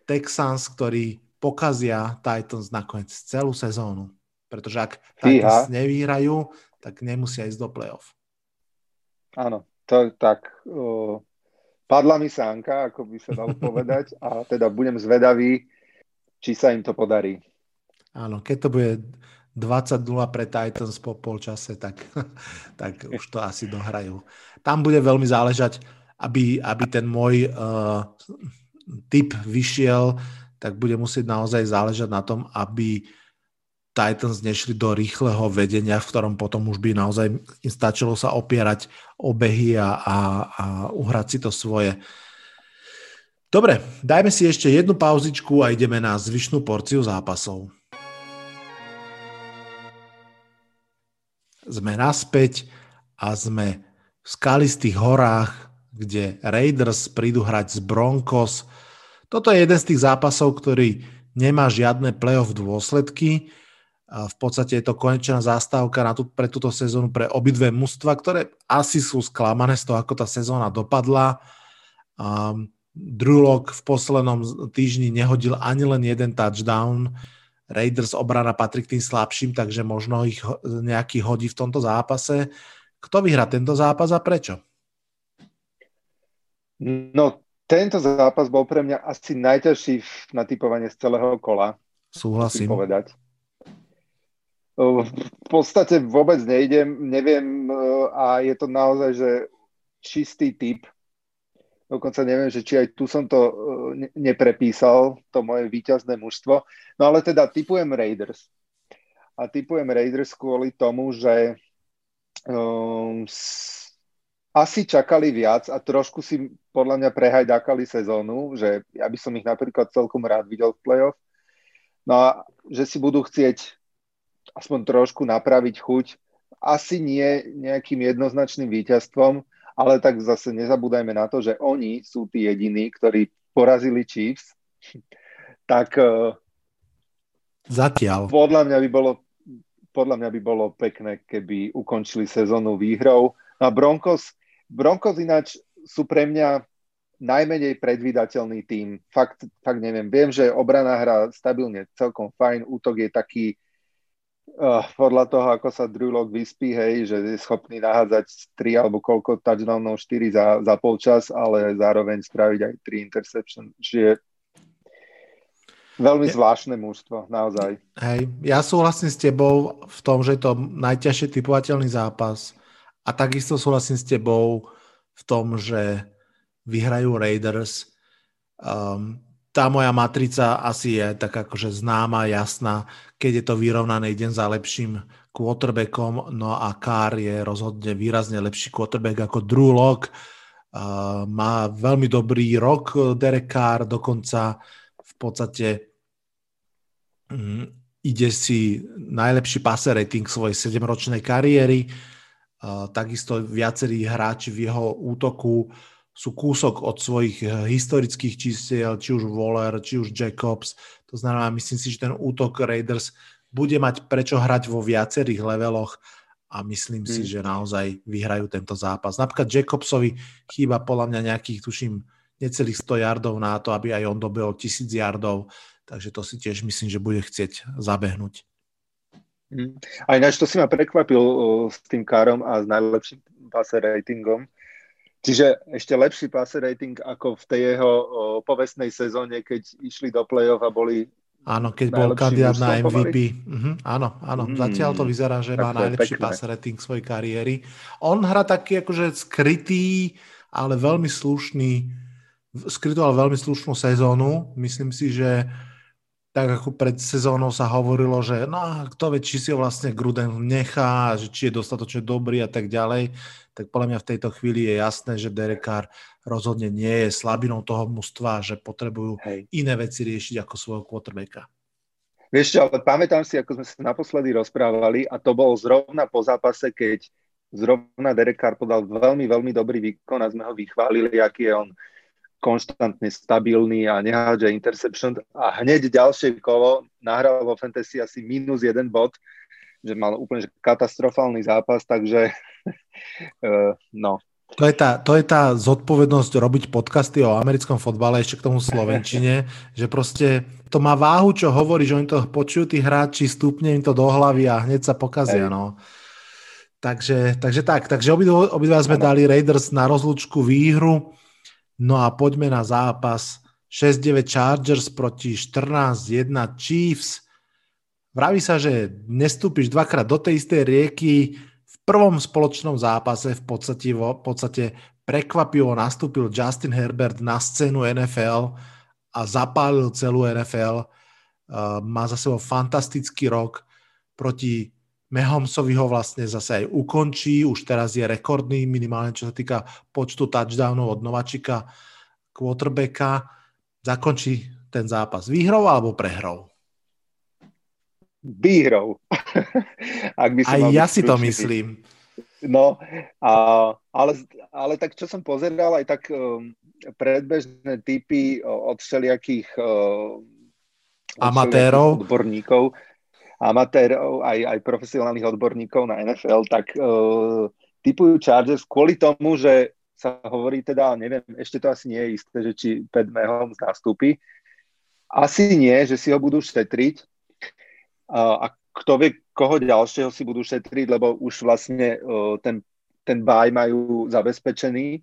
Texans, ktorí pokazia Titans nakoniec celú sezónu. Pretože ak Titans nevyhrajú, tak nemusia ísť do playoff. Áno, to tak. Uh, padla mi sánka, ako by sa dalo povedať, a teda budem zvedavý, či sa im to podarí. Áno, keď to bude 20-0 pre Titans po polčase, tak, tak už to asi dohrajú. Tam bude veľmi záležať, aby, aby ten môj uh, typ vyšiel, tak bude musieť naozaj záležať na tom, aby Titans nešli do rýchleho vedenia, v ktorom potom už by naozaj im stačilo sa opierať o behy a, a, a uhrať si to svoje. Dobre, dajme si ešte jednu pauzičku a ideme na zvyšnú porciu zápasov. sme naspäť a sme v skalistých horách, kde Raiders prídu hrať z Broncos. Toto je jeden z tých zápasov, ktorý nemá žiadne playoff dôsledky. V podstate je to konečná zástavka na tú, pre túto sezónu pre obidve mužstva, ktoré asi sú sklamané z toho, ako tá sezóna dopadla. Um, Drew Lock v poslednom týždni nehodil ani len jeden touchdown. Raiders obrana patrí k tým slabším, takže možno ich nejaký hodí v tomto zápase. Kto vyhrá tento zápas a prečo? No, tento zápas bol pre mňa asi najťažší na typovanie z celého kola. Súhlasím. Povedať. V podstate vôbec nejdem, neviem a je to naozaj, že čistý typ Dokonca neviem, že či aj tu som to e, neprepísal, to moje víťazné mužstvo. No ale teda typujem Raiders. A typujem Raiders kvôli tomu, že um, asi čakali viac a trošku si podľa mňa prehajdákali sezónu, že ja by som ich napríklad celkom rád videl v playoff. No a že si budú chcieť aspoň trošku napraviť chuť, asi nie nejakým jednoznačným víťazstvom, ale tak zase nezabúdajme na to, že oni sú tí jediní, ktorí porazili Chiefs, tak e, Zatiaľ. Podľa mňa by bolo podľa mňa by bolo pekné, keby ukončili sezónu výhrou. No a Broncos, Broncos ináč sú pre mňa najmenej predvídateľný tým. Fakt, fakt neviem. Viem, že obrana hra stabilne celkom fajn, útok je taký Uh, podľa toho, ako sa Drew Lock vyspí, hej, že je schopný nahádzať 3 alebo koľko touchdownov, 4 za, za polčas, ale zároveň spraviť aj 3 interception. Čiže veľmi zvláštne mužstvo, naozaj. Hej, ja súhlasím s tebou v tom, že je to najťažšie typovateľný zápas a takisto súhlasím s tebou v tom, že vyhrajú Raiders. Um, tá moja matrica asi je tak akože známa, jasná. Keď je to vyrovnané, idem za lepším quarterbackom, no a Carr je rozhodne výrazne lepší quarterback ako Drew Lock. Uh, má veľmi dobrý rok Derek Carr, dokonca v podstate um, ide si najlepší passer rating svojej 7-ročnej kariéry. Uh, takisto viacerí hráči v jeho útoku sú kúsok od svojich eh, historických čísiel, či už Waller, či už Jacobs. To znamená, myslím si, že ten útok Raiders bude mať prečo hrať vo viacerých leveloch a myslím hmm. si, že naozaj vyhrajú tento zápas. Napríklad Jacobsovi chýba podľa mňa nejakých, tuším, necelých 100 yardov na to, aby aj on dobil 1000 yardov, takže to si tiež myslím, že bude chcieť zabehnúť. Mm. A ináč to si ma prekvapil uh, s tým Karom a s najlepším passer ratingom. Čiže ešte lepší passer rating ako v tej jeho uh, povestnej sezóne, keď išli do play-off a boli Áno, keď bol kandidát na MVP. Uh-huh, áno, áno. Mm, Zatiaľ to vyzerá, že má najlepší passer rating svojej kariéry. On hrá taký akože skrytý, ale veľmi slušný, skrytú, ale veľmi slušnú sezónu. Myslím si, že tak ako pred sezónou sa hovorilo, že no, kto vie, či si ho vlastne Gruden nechá, že či je dostatočne dobrý a tak ďalej, tak podľa mňa v tejto chvíli je jasné, že Derek Carr rozhodne nie je slabinou toho mužstva, že potrebujú Hej. iné veci riešiť ako svojho quarterbacka. Vieš čo, ale pamätám si, ako sme sa naposledy rozprávali a to bolo zrovna po zápase, keď zrovna Derek Carr podal veľmi, veľmi dobrý výkon a sme ho vychválili, aký je on konštantne stabilný a nehádže interception a hneď ďalšie kolo nahral vo fantasy asi minus jeden bod, že mal úplne že katastrofálny zápas, takže uh, no. To je, tá, to je tá zodpovednosť robiť podcasty o americkom fotbale, ešte k tomu slovenčine, že proste to má váhu, čo hovorí, že oni to počujú, tí hráči, stúpne im to do hlavy a hneď sa pokazia, no. Takže, takže tak, takže obidva, obidva sme dali Raiders na rozlúčku výhru. No a poďme na zápas 6-9 Chargers proti 14-1 Chiefs. Vraví sa, že nestúpiš dvakrát do tej istej rieky. V prvom spoločnom zápase v podstate, v podstate prekvapivo nastúpil Justin Herbert na scénu NFL a zapálil celú NFL. Má za sebou fantastický rok proti Mahomsovi ho vlastne zase aj ukončí, už teraz je rekordný, minimálne čo sa týka počtu touchdownov od Novačika quarterbacka. Zakončí ten zápas výhrou alebo prehrou? Výhrou. Ak by Aj ja si to myslím. No, a, ale, ale tak čo som pozeral, aj tak um, predbežné typy od všelijakých uh, amatérov, odborníkov, amatérov, aj, aj profesionálnych odborníkov na NFL, tak uh, typujú Chargers kvôli tomu, že sa hovorí teda, neviem, ešte to asi nie je isté, že či Pat Mahomes nastúpi. Asi nie, že si ho budú šetriť. Uh, a kto vie, koho ďalšieho si budú šetriť, lebo už vlastne uh, ten, ten baj majú zabezpečený.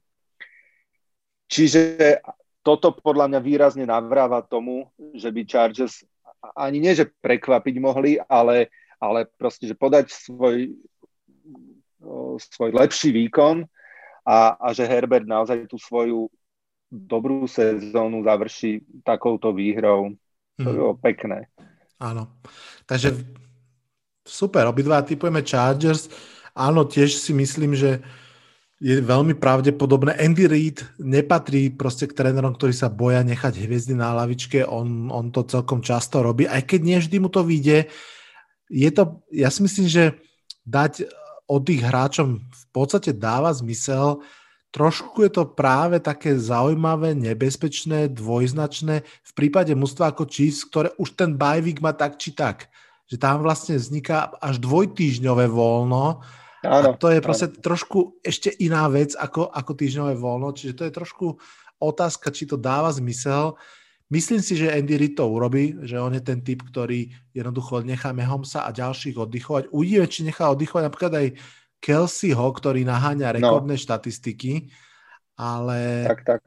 Čiže toto podľa mňa výrazne navráva tomu, že by Chargers ani nie, že prekvapiť mohli, ale, ale proste, že podať svoj, svoj lepší výkon a, a že Herbert naozaj tú svoju dobrú sezónu završí takouto výhrou. To by mhm. bolo pekné. Áno. Takže super, obidva typujeme Chargers. Áno, tiež si myslím, že je veľmi pravdepodobné. Andy Reid nepatrí proste k trénerom, ktorí sa boja nechať hviezdy na lavičke. On, on to celkom často robí, aj keď nie vždy mu to vyjde. Je to, ja si myslím, že dať od tých hráčom v podstate dáva zmysel. Trošku je to práve také zaujímavé, nebezpečné, dvojznačné v prípade mužstva ako Chiefs, ktoré už ten bajvik má tak či tak. Že tam vlastne vzniká až dvojtýžňové voľno, Áno, a to je proste áno. trošku ešte iná vec ako, ako týždňové voľno, čiže to je trošku otázka, či to dáva zmysel. Myslím si, že Andy Reid to urobí, že on je ten typ, ktorý jednoducho nechá Mahomesa a ďalších oddychovať. Uvidíme, či nechá oddychovať napríklad aj Kelseyho, ktorý naháňa no. rekordné no. štatistiky, ale, tak, tak.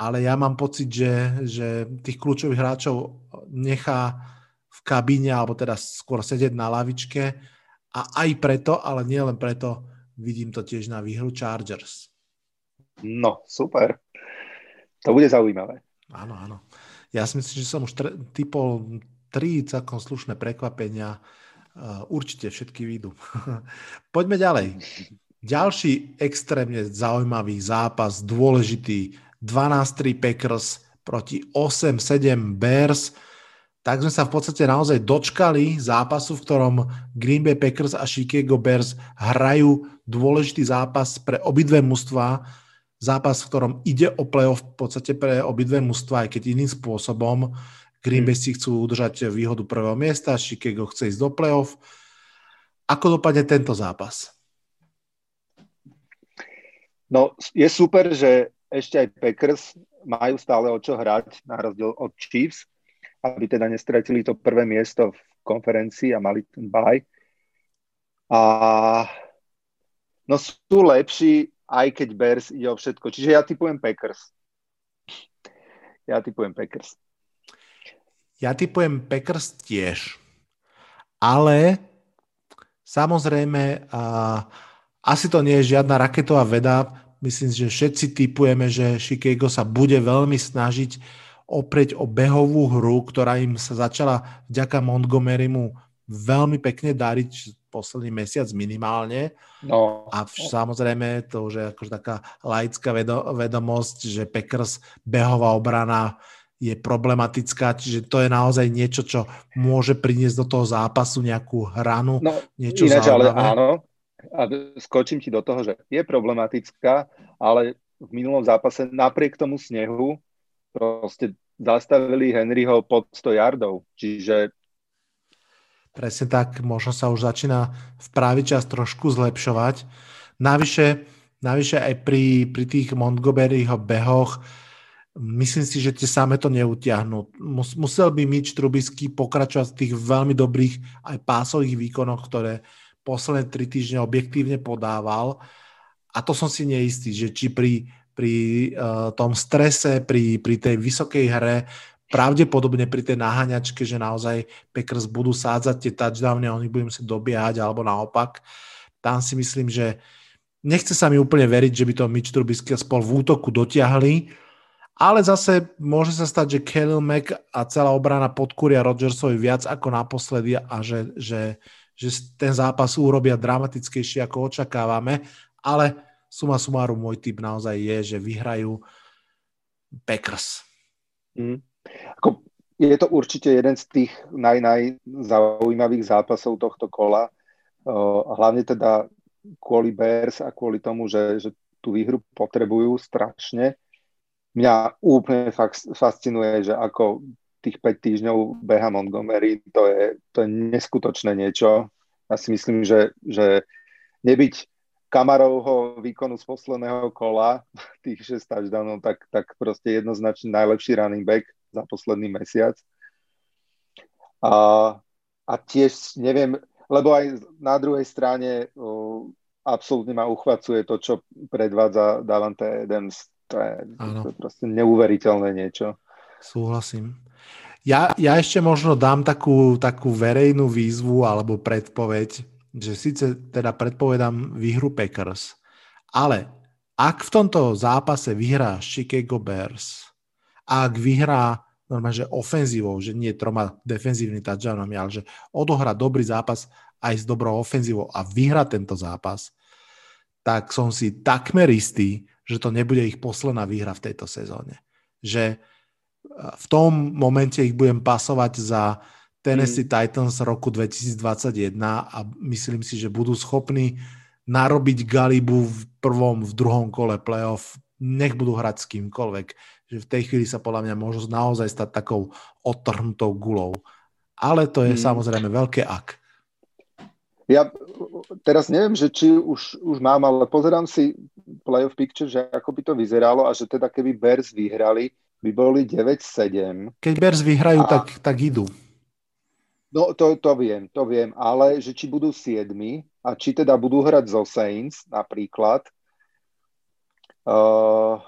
ale ja mám pocit, že, že tých kľúčových hráčov nechá v kabíne, alebo teda skôr sedieť na lavičke a aj preto, ale nie len preto, vidím to tiež na výhru Chargers. No, super. To bude zaujímavé. Áno, áno. Ja si myslím, že som už tre- typol tri celkom slušné prekvapenia. Uh, určite všetky výjdu. Poďme ďalej. Ďalší extrémne zaujímavý zápas, dôležitý. 12-3 Packers proti 8-7 Bears tak sme sa v podstate naozaj dočkali zápasu, v ktorom Green Bay Packers a Chicago Bears hrajú dôležitý zápas pre obidve mužstva, zápas, v ktorom ide o playoff v podstate pre obidve mužstva, aj keď iným spôsobom. Green Bay hmm. si chcú udržať výhodu prvého miesta, Chicago chce ísť do playoff. Ako dopadne tento zápas? No, je super, že ešte aj Packers majú stále o čo hrať, na rozdiel od Chiefs, aby teda nestratili to prvé miesto v konferencii a mali ten baj. A no sú lepší, aj keď Bears ide o všetko. Čiže ja typujem Packers. Ja typujem Packers. Ja typujem Packers tiež. Ale samozrejme, a, asi to nie je žiadna raketová veda. Myslím, že všetci typujeme, že Chicago sa bude veľmi snažiť oprieť o behovú hru, ktorá im sa začala vďaka Montgomerymu veľmi pekne dariť posledný mesiac minimálne. No. A v, samozrejme to už je akože taká laická vedo, vedomosť, že Packers behová obrana je problematická, čiže to je naozaj niečo, čo môže priniesť do toho zápasu nejakú hranu, no, niečo ináč, ale áno, a skočím ti do toho, že je problematická, ale v minulom zápase napriek tomu snehu proste zastavili Henryho pod 100 yardov, čiže Presne tak, možno sa už začína v právý čas trošku zlepšovať. Navyše, navyše aj pri, pri tých Montgomeryho behoch Myslím si, že tie samé to neutiahnu. Musel by Mitch Trubisky pokračovať v tých veľmi dobrých aj pásových výkonoch, ktoré posledné tri týždne objektívne podával. A to som si neistý, že či pri, pri uh, tom strese, pri, pri tej vysokej hre, pravdepodobne pri tej naháňačke, že naozaj Packers budú sádzať tie touchdowny a oni budú musieť dobiehať, alebo naopak. Tam si myslím, že nechce sa mi úplne veriť, že by to Mitch Trubisky spol v útoku dotiahli, ale zase môže sa stať, že Khalil Mack a celá obrana podkúria Rodgersovi viac ako naposledy a že, že, že ten zápas urobia dramatickejšie ako očakávame, ale suma sumárum môj typ naozaj je, že vyhrajú Packers. Mm. Ako, je to určite jeden z tých naj, najzaujímavých zápasov tohto kola. hlavne teda kvôli Bears a kvôli tomu, že, že tú výhru potrebujú strašne mňa úplne fascinuje, že ako tých 5 týždňov beha Montgomery, to je, to je neskutočné niečo. Ja si myslím, že, že nebyť Kamarovho výkonu z posledného kola, tých 6 touchdownov, tak, tak proste jednoznačne najlepší running back za posledný mesiac. A, a tiež neviem, lebo aj na druhej strane o, absolútne ma uchvacuje to, čo predvádza Davante Adams to je, to je proste neuveriteľné niečo. Súhlasím. Ja, ja ešte možno dám takú, takú verejnú výzvu alebo predpoveď, že síce teda predpovedám výhru Packers, ale ak v tomto zápase vyhrá Chicago Bears ak vyhrá normálne, že ofenzívou, že nie troma defenzívnymi touchdownami, ale že odohrá dobrý zápas aj s dobrou ofenzívou a vyhrá tento zápas, tak som si takmer istý, že to nebude ich posledná výhra v tejto sezóne. Že e, v tom momente ich budem pasovať za Tennessee mm. Titans roku 2021 a myslím si, že budú schopní narobiť Galibu v prvom, v druhom kole playoff. Nech budú hrať s kýmkoľvek. Že v tej chvíli sa podľa mňa môžu naozaj stať takou odtrhnutou gulou. Ale to je mm. samozrejme veľké ak. Ja teraz neviem, že či už, už mám, ale pozerám si playoff picture, že ako by to vyzeralo a že teda keby Bears vyhrali, by boli 9-7. Keď Bears vyhrajú, a... tak, tak idú. No to, to viem, to viem, ale že či budú 7 a či teda budú hrať zo Saints napríklad, uh,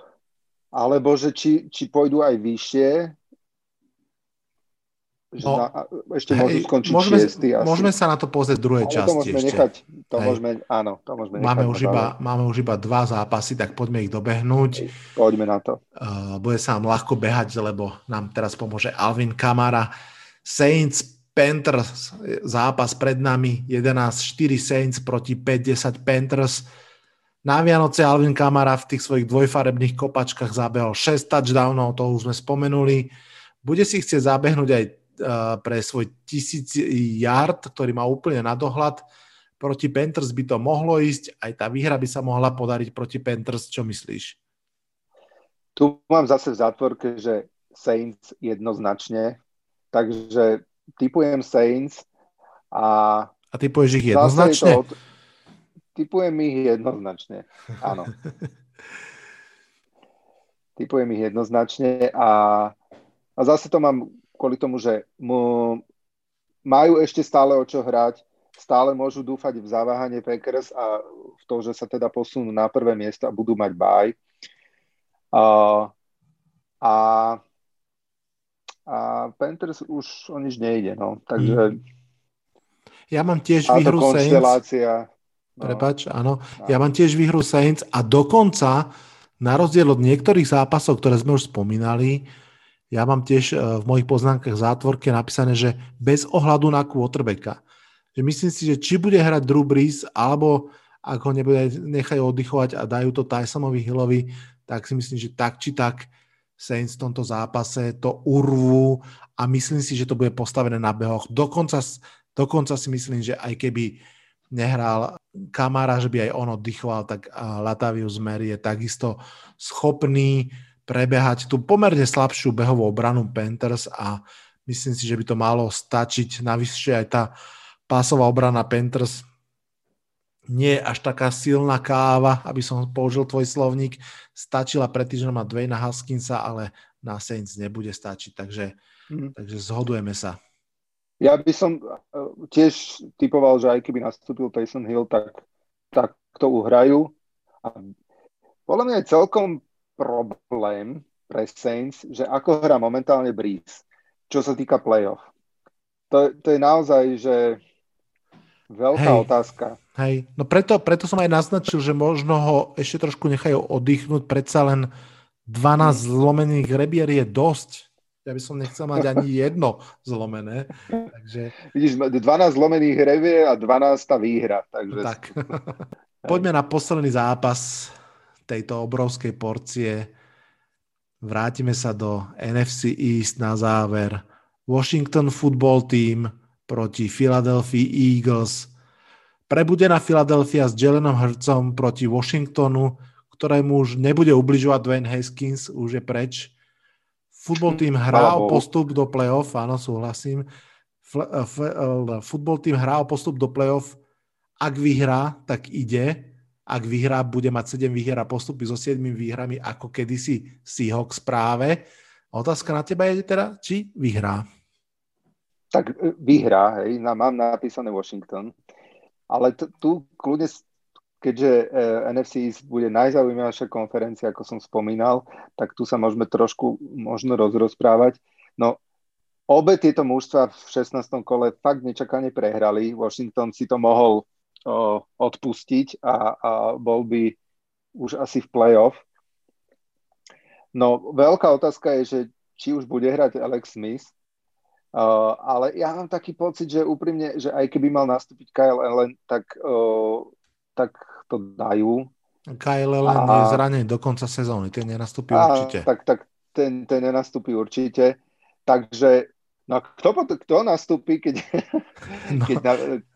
alebo že či, či pôjdu aj vyššie, že no, na, ešte môžu skončiť môžeme, šiestý asi. Môžeme sa na to pozrieť v druhej časti to môžeme ešte. Nechať, to môžeme, áno, to môžeme máme nechať. Už iba, máme už iba dva zápasy, tak poďme ich dobehnúť. Poďme na to. Uh, bude sa nám ľahko behať, lebo nám teraz pomôže Alvin Kamara. Saints Panthers, zápas pred nami, 11-4 Saints proti 5-10 Panthers. Na Vianoce Alvin Kamara v tých svojich dvojfarebných kopačkách zabehol 6 touchdownov, to už sme spomenuli. Bude si chcieť zabehnúť aj pre svoj tisíc yard, ktorý má úplne na dohľad. Proti Panthers by to mohlo ísť, aj tá výhra by sa mohla podariť proti Panthers. Čo myslíš? Tu mám zase v zátvorke, že Saints jednoznačne, takže typujem Saints a... A typuješ ich jednoznačne? To, typujem ich jednoznačne, áno. typujem ich jednoznačne a, a zase to mám kvôli tomu, že mu, majú ešte stále o čo hrať. stále môžu dúfať v zaváhanie Packers a v to, že sa teda posunú na prvé miesto a budú mať baj. A, a, a Panthers už o nič nejde, no. Takže... Ja mám tiež výhru Saints. No. Prepač, áno. No. Ja mám tiež výhru Saints a dokonca, na rozdiel od niektorých zápasov, ktoré sme už spomínali, ja mám tiež e, v mojich poznámkach zátvorke napísané, že bez ohľadu na quarterbacka že myslím si, že či bude hrať Drew Brees, alebo ak ho nebude, nechajú oddychovať a dajú to Tysonovi Hillovi, tak si myslím, že tak či tak Saints v tomto zápase to urvú a myslím si, že to bude postavené na behoch. Dokonca, dokonca si myslím, že aj keby nehral Kamara, že by aj on oddychoval, tak Latavius Mary je takisto schopný prebehať tú pomerne slabšiu behovú obranu Panthers a myslím si, že by to malo stačiť. Navyše aj tá pásová obrana Panthers nie je až taká silná káva, aby som použil tvoj slovník. Stačila pred týždňom mať Dwayna Haskinsa, ale na Saints nebude stačiť, takže, mm. takže zhodujeme sa. Ja by som e, tiež typoval, že aj keby nastúpil Tyson Hill, tak, tak to uhrajú. A podľa mňa je celkom problém pre Saints, že ako hrá momentálne Breeze, čo sa týka playoff. To, to je naozaj, že Veľká Hej. otázka. Hej, no preto, preto som aj naznačil, že možno ho ešte trošku nechajú oddychnúť, predsa len 12 zlomených rebier je dosť. Ja by som nechcel mať ani jedno zlomené. Takže... Vidíš, 12 zlomených rebier a 12 tá výhra. Takže... Tak. Poďme na posledný zápas tejto obrovskej porcie. Vrátime sa do NFC East na záver. Washington Football Team proti Philadelphia Eagles. Prebudená Philadelphia s Jelenom Hurtsom proti Washingtonu, ktorému už nebude ubližovať Dwayne Haskins, už je preč. Futbol tým hrá o postup do playoff, áno, súhlasím. Eh, futbol tým hrá o postup do playoff. Ak vyhrá, tak ide. Ak vyhrá, bude mať 7 výhier a postupy so 7 výhrami, ako kedysi Seahawks práve. Otázka na teba je teda, či vyhrá tak e, vyhrá, hej, mám napísané Washington, ale t- tu kľudne, keďže uh, e, NFC bude najzaujímavejšia konferencia, ako som spomínal, tak tu sa môžeme trošku možno rozrozprávať. No, obe tieto mužstva v 16. kole fakt nečakane prehrali. Washington si to mohol uh, odpustiť a, a bol by už asi v playoff. No, veľká otázka je, že či už bude hrať Alex Smith, Uh, ale ja mám taký pocit, že úprimne, že aj keby mal nastúpiť Kyle Allen, tak, uh, tak to dajú. Kyle Allen a, je zranený do konca sezóny, ten nenastúpi a, určite. Tak, tak ten, ten nenastúpi určite. Takže No kto, kto nastúpi, keď, no, keď,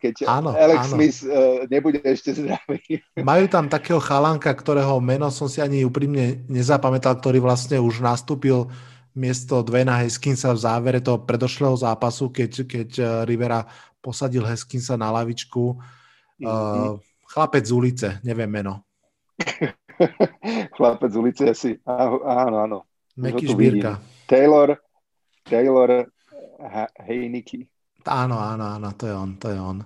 keď áno, Alex áno. Smith uh, nebude ešte zdravý? Majú tam takého chalanka, ktorého meno som si ani úprimne nezapamätal, ktorý vlastne už nastúpil miesto Dwayna Heskinsa v závere toho predošlého zápasu, keď, keď eh, Rivera posadil Heskinsa na lavičku. Mm-hmm. Uh, chlapec z ulice, neviem meno. chlapec z ulice asi, áno, áno. Meky Žbírka. Taylor, Taylor Heineke. Áno, áno, áno, to je on, to je on.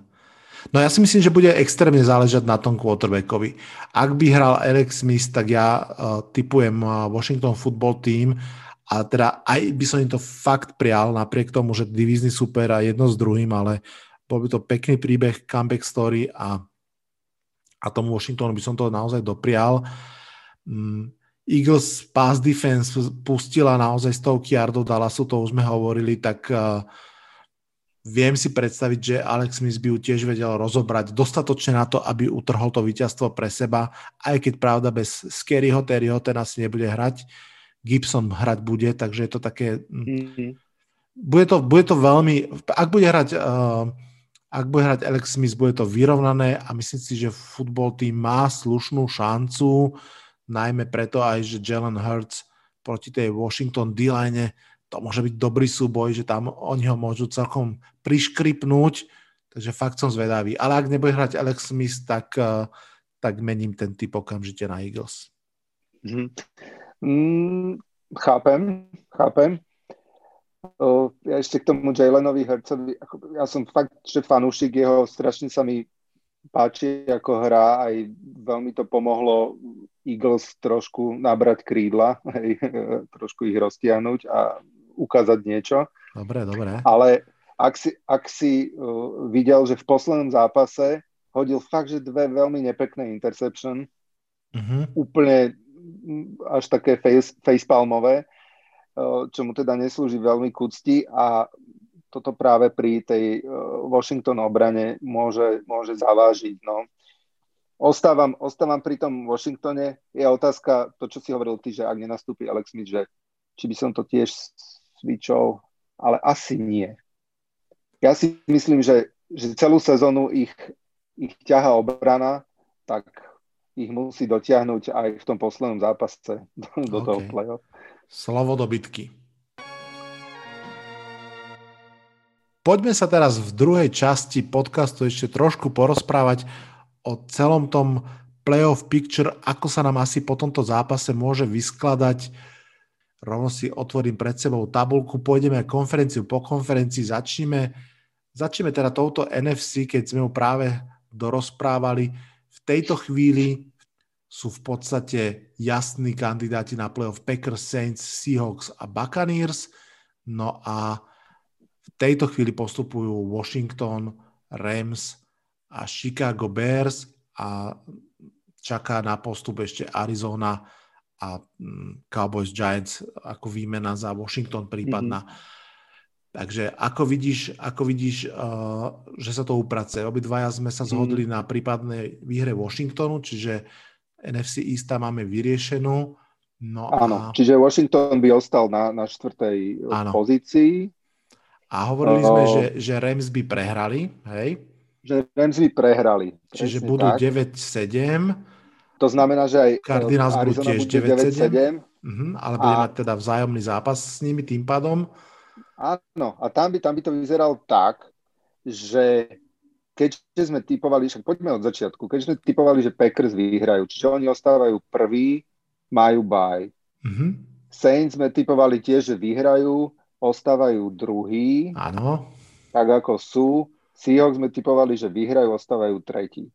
No ja si myslím, že bude extrémne záležať na tom quarterbackovi. Ak by hral Alex Smith, tak ja uh, typujem Washington Football Team a teda aj by som im to fakt prial, napriek tomu, že divízny super a jedno s druhým, ale bol by to pekný príbeh, comeback story a, a tomu Washingtonu by som to naozaj doprial. Mm, Eagles pass defense pustila naozaj stovky yardov Dallasu, to už sme hovorili, tak uh, viem si predstaviť, že Alex Smith by ju tiež vedel rozobrať dostatočne na to, aby utrhol to víťazstvo pre seba, aj keď pravda bez Scaryho, Terryho ten asi nebude hrať. Gibson hrať bude, takže je to také... Mm-hmm. Bude, to, bude to veľmi... Ak bude hrať... Uh, ak bude hrať Alex Smith, bude to vyrovnané a myslím si, že futbol tým má slušnú šancu, najmä preto aj, že Jalen Hurts proti tej Washington D-line, to môže byť dobrý súboj, že tam oni ho môžu celkom priškripnúť, takže fakt som zvedavý. Ale ak nebude hrať Alex Smith, tak, uh, tak mením ten typ okamžite na Eagles. Mm-hmm. Mm, chápem, chápem. O, ja ešte k tomu Jalenovi Hercovi, ja som fakt, že fanúšik jeho, strašne sa mi páči, ako hrá, aj veľmi to pomohlo Eagles trošku nabrať krídla, hej, trošku ich roztiahnuť a ukázať niečo. Dobre, dobre. Ale ak si, ak si uh, videl, že v poslednom zápase hodil fakt, že dve veľmi nepekné interception, uh-huh. úplne až také face, facepalmové, uh, čo mu teda neslúži veľmi k úcti a toto práve pri tej uh, Washington obrane môže, môže zavážiť. No. Ostávam, ostávam pri tom Washingtone. Je otázka, to čo si hovoril ty, že ak nenastúpi Alex Smith, že či by som to tiež switchol, ale asi nie. Ja si myslím, že, že celú sezónu ich, ich ťaha obrana, tak ich musí dotiahnuť aj v tom poslednom zápase do, do okay. toho play-off. Slovo do bitky. Poďme sa teraz v druhej časti podcastu ešte trošku porozprávať o celom tom playoff picture, ako sa nám asi po tomto zápase môže vyskladať. Rovno si otvorím pred sebou tabulku, pôjdeme konferenciu po konferencii, začneme, začneme teda touto NFC, keď sme ju práve dorozprávali. V tejto chvíli sú v podstate jasní kandidáti na playoff Packers, Saints, Seahawks a Buccaneers. No a v tejto chvíli postupujú Washington, Rams, a Chicago Bears a čaká na postup ešte Arizona a mm, Cowboys Giants ako výmena za Washington prípadná. Mm-hmm. Takže ako vidíš, ako vidíš uh, že sa to uprace? Obidvaja sme sa zhodli mm. na prípadnej výhre Washingtonu, čiže NFC Easta máme vyriešenú. No Áno, a... čiže Washington by ostal na, na štvrtej Áno. pozícii. A hovorili uh... sme, že, že Rams by prehrali, hej? že Rams by prehrali. Čiže budú 9-7. To znamená, že aj Cardinals budú tiež 9-7. Uh-huh, ale bude a... mať teda vzájomný zápas s nimi tým pádom. Áno, a tam by, tam by to vyzeralo tak, že keďže sme typovali, však poďme od začiatku, keďže sme typovali, že Packers vyhrajú, čiže oni ostávajú prví, majú baj. Uh-huh. Saints sme typovali tiež, že vyhrajú, ostávajú druhý. Áno. Tak ako sú. Seahawks sme typovali, že vyhrajú, ostávajú tretí.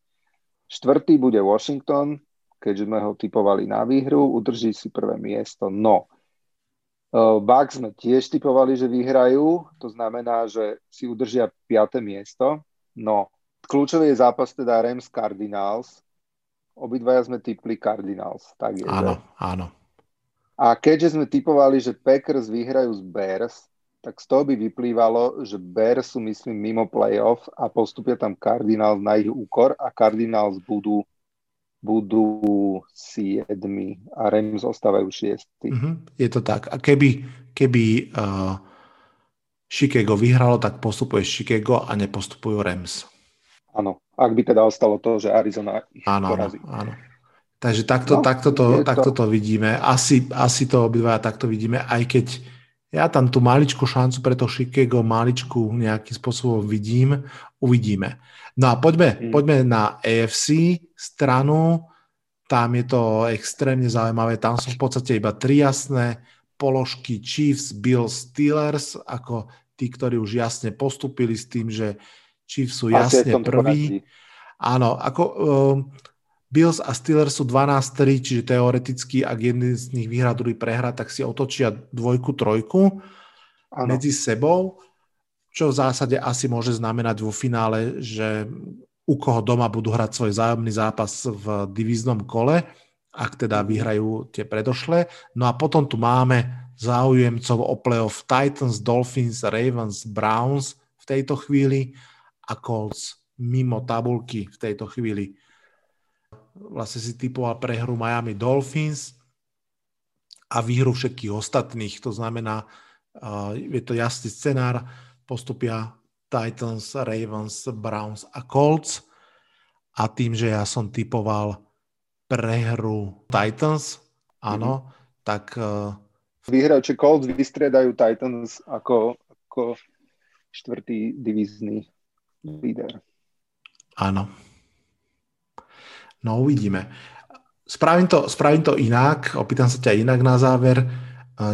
Štvrtý bude Washington, keďže sme ho typovali na výhru, udrží si prvé miesto. No, Bucks sme tiež typovali, že vyhrajú, to znamená, že si udržia piaté miesto. No, kľúčový je zápas teda Rams Cardinals. Obidvaja sme typli Cardinals. Tak je, áno, že? áno. A keďže sme typovali, že Packers vyhrajú z Bears, tak z toho by vyplývalo, že Bears sú, myslím, mimo playoff a postupia tam Cardinals na ich úkor a Cardinals budú budú siedmi a Rams ostávajú šiesti. Mm-hmm, je to tak. A keby, keby uh, Chicago vyhralo, tak postupuje Chicago a nepostupujú Rams. Áno, ak by teda ostalo to, že Arizona ich áno, porazí. Áno, áno. Takže takto, no, takto, to, takto to... to vidíme. Asi, asi to obidva takto vidíme, aj keď ja tam tú maličkú šancu pre to Chicago, maličku nejakým spôsobom vidím, uvidíme. No a poďme, mm. poďme na AFC stranu, tam je to extrémne zaujímavé, tam sú v podstate iba tri jasné položky Chiefs, Bills, Steelers, ako tí, ktorí už jasne postupili s tým, že Chiefs sú jasne prví. Áno, ako uh, Bills a Steelers sú 12-3, čiže teoreticky, ak jeden z nich vyhrá, druhý prehra, tak si otočia dvojku, trojku ano. medzi sebou, čo v zásade asi môže znamenať vo finále, že u koho doma budú hrať svoj zájomný zápas v divíznom kole, ak teda mhm. vyhrajú tie predošlé. No a potom tu máme záujemcov o playoff Titans, Dolphins, Ravens, Browns v tejto chvíli a Colts mimo tabulky v tejto chvíli vlastne si typoval prehru Miami Dolphins a výhru všetkých ostatných. To znamená, je to jasný scenár, postupia Titans, Ravens, Browns a Colts a tým, že ja som typoval prehru Titans, áno, mm-hmm. tak... Vyhrajú, či Colts vystriedajú Titans ako, ako štvrtý divízny líder. Áno. No uvidíme. Spravím to, spravím to inak, opýtam sa ťa inak na záver.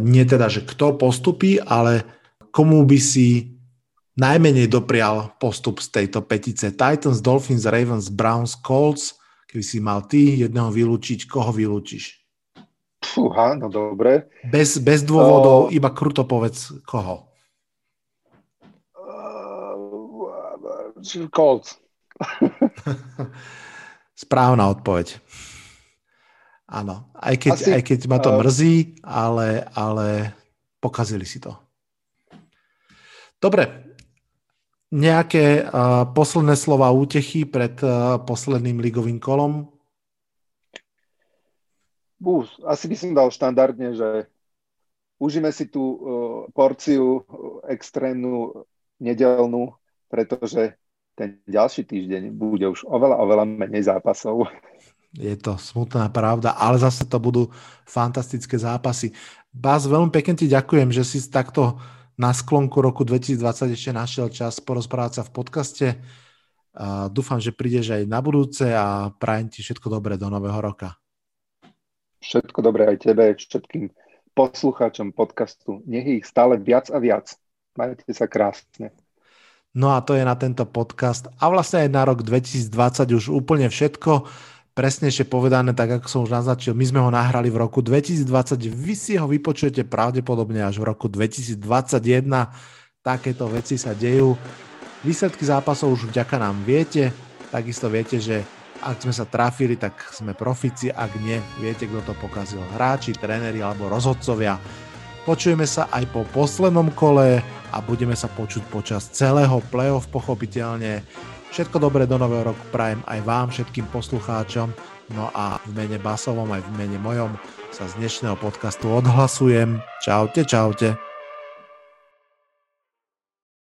Nie teda, že kto postupí, ale komu by si najmenej doprial postup z tejto petice? Titans, Dolphins, Ravens, Browns, Colts. Keby si mal ty jedného vylúčiť, koho vylúčiš? Fúha, no dobre. Bez, bez dôvodov, uh, iba kruto povedz, koho. Uh, Colts. Správna odpoveď. Áno, aj keď, Asi, aj keď ma to uh, mrzí, ale, ale pokazili si to. Dobre, nejaké uh, posledné slova útechy pred uh, posledným ligovým kolom? Bus, asi by som dal štandardne, že užíme si tú uh, porciu extrémnu nedelnú, pretože ten ďalší týždeň bude už oveľa, oveľa menej zápasov. Je to smutná pravda, ale zase to budú fantastické zápasy. Bás, veľmi pekne ti ďakujem, že si takto na sklonku roku 2020 ešte našiel čas porozprávať sa v podcaste. A dúfam, že prídeš aj na budúce a prajem ti všetko dobré do nového roka. Všetko dobré aj tebe, všetkým poslucháčom podcastu. Nech ich stále viac a viac. Majte sa krásne. No a to je na tento podcast a vlastne aj na rok 2020 už úplne všetko presnejšie povedané, tak ako som už naznačil, my sme ho nahrali v roku 2020, vy si ho vypočujete pravdepodobne až v roku 2021, takéto veci sa dejú. Výsledky zápasov už vďaka nám viete, takisto viete, že ak sme sa trafili, tak sme profici, ak nie, viete, kto to pokazil. Hráči, tréneri alebo rozhodcovia. Počujeme sa aj po poslednom kole a budeme sa počuť počas celého playoff pochopiteľne. Všetko dobré do nového roku prajem aj vám, všetkým poslucháčom. No a v mene Basovom aj v mene mojom sa z dnešného podcastu odhlasujem. Čaute, čaute.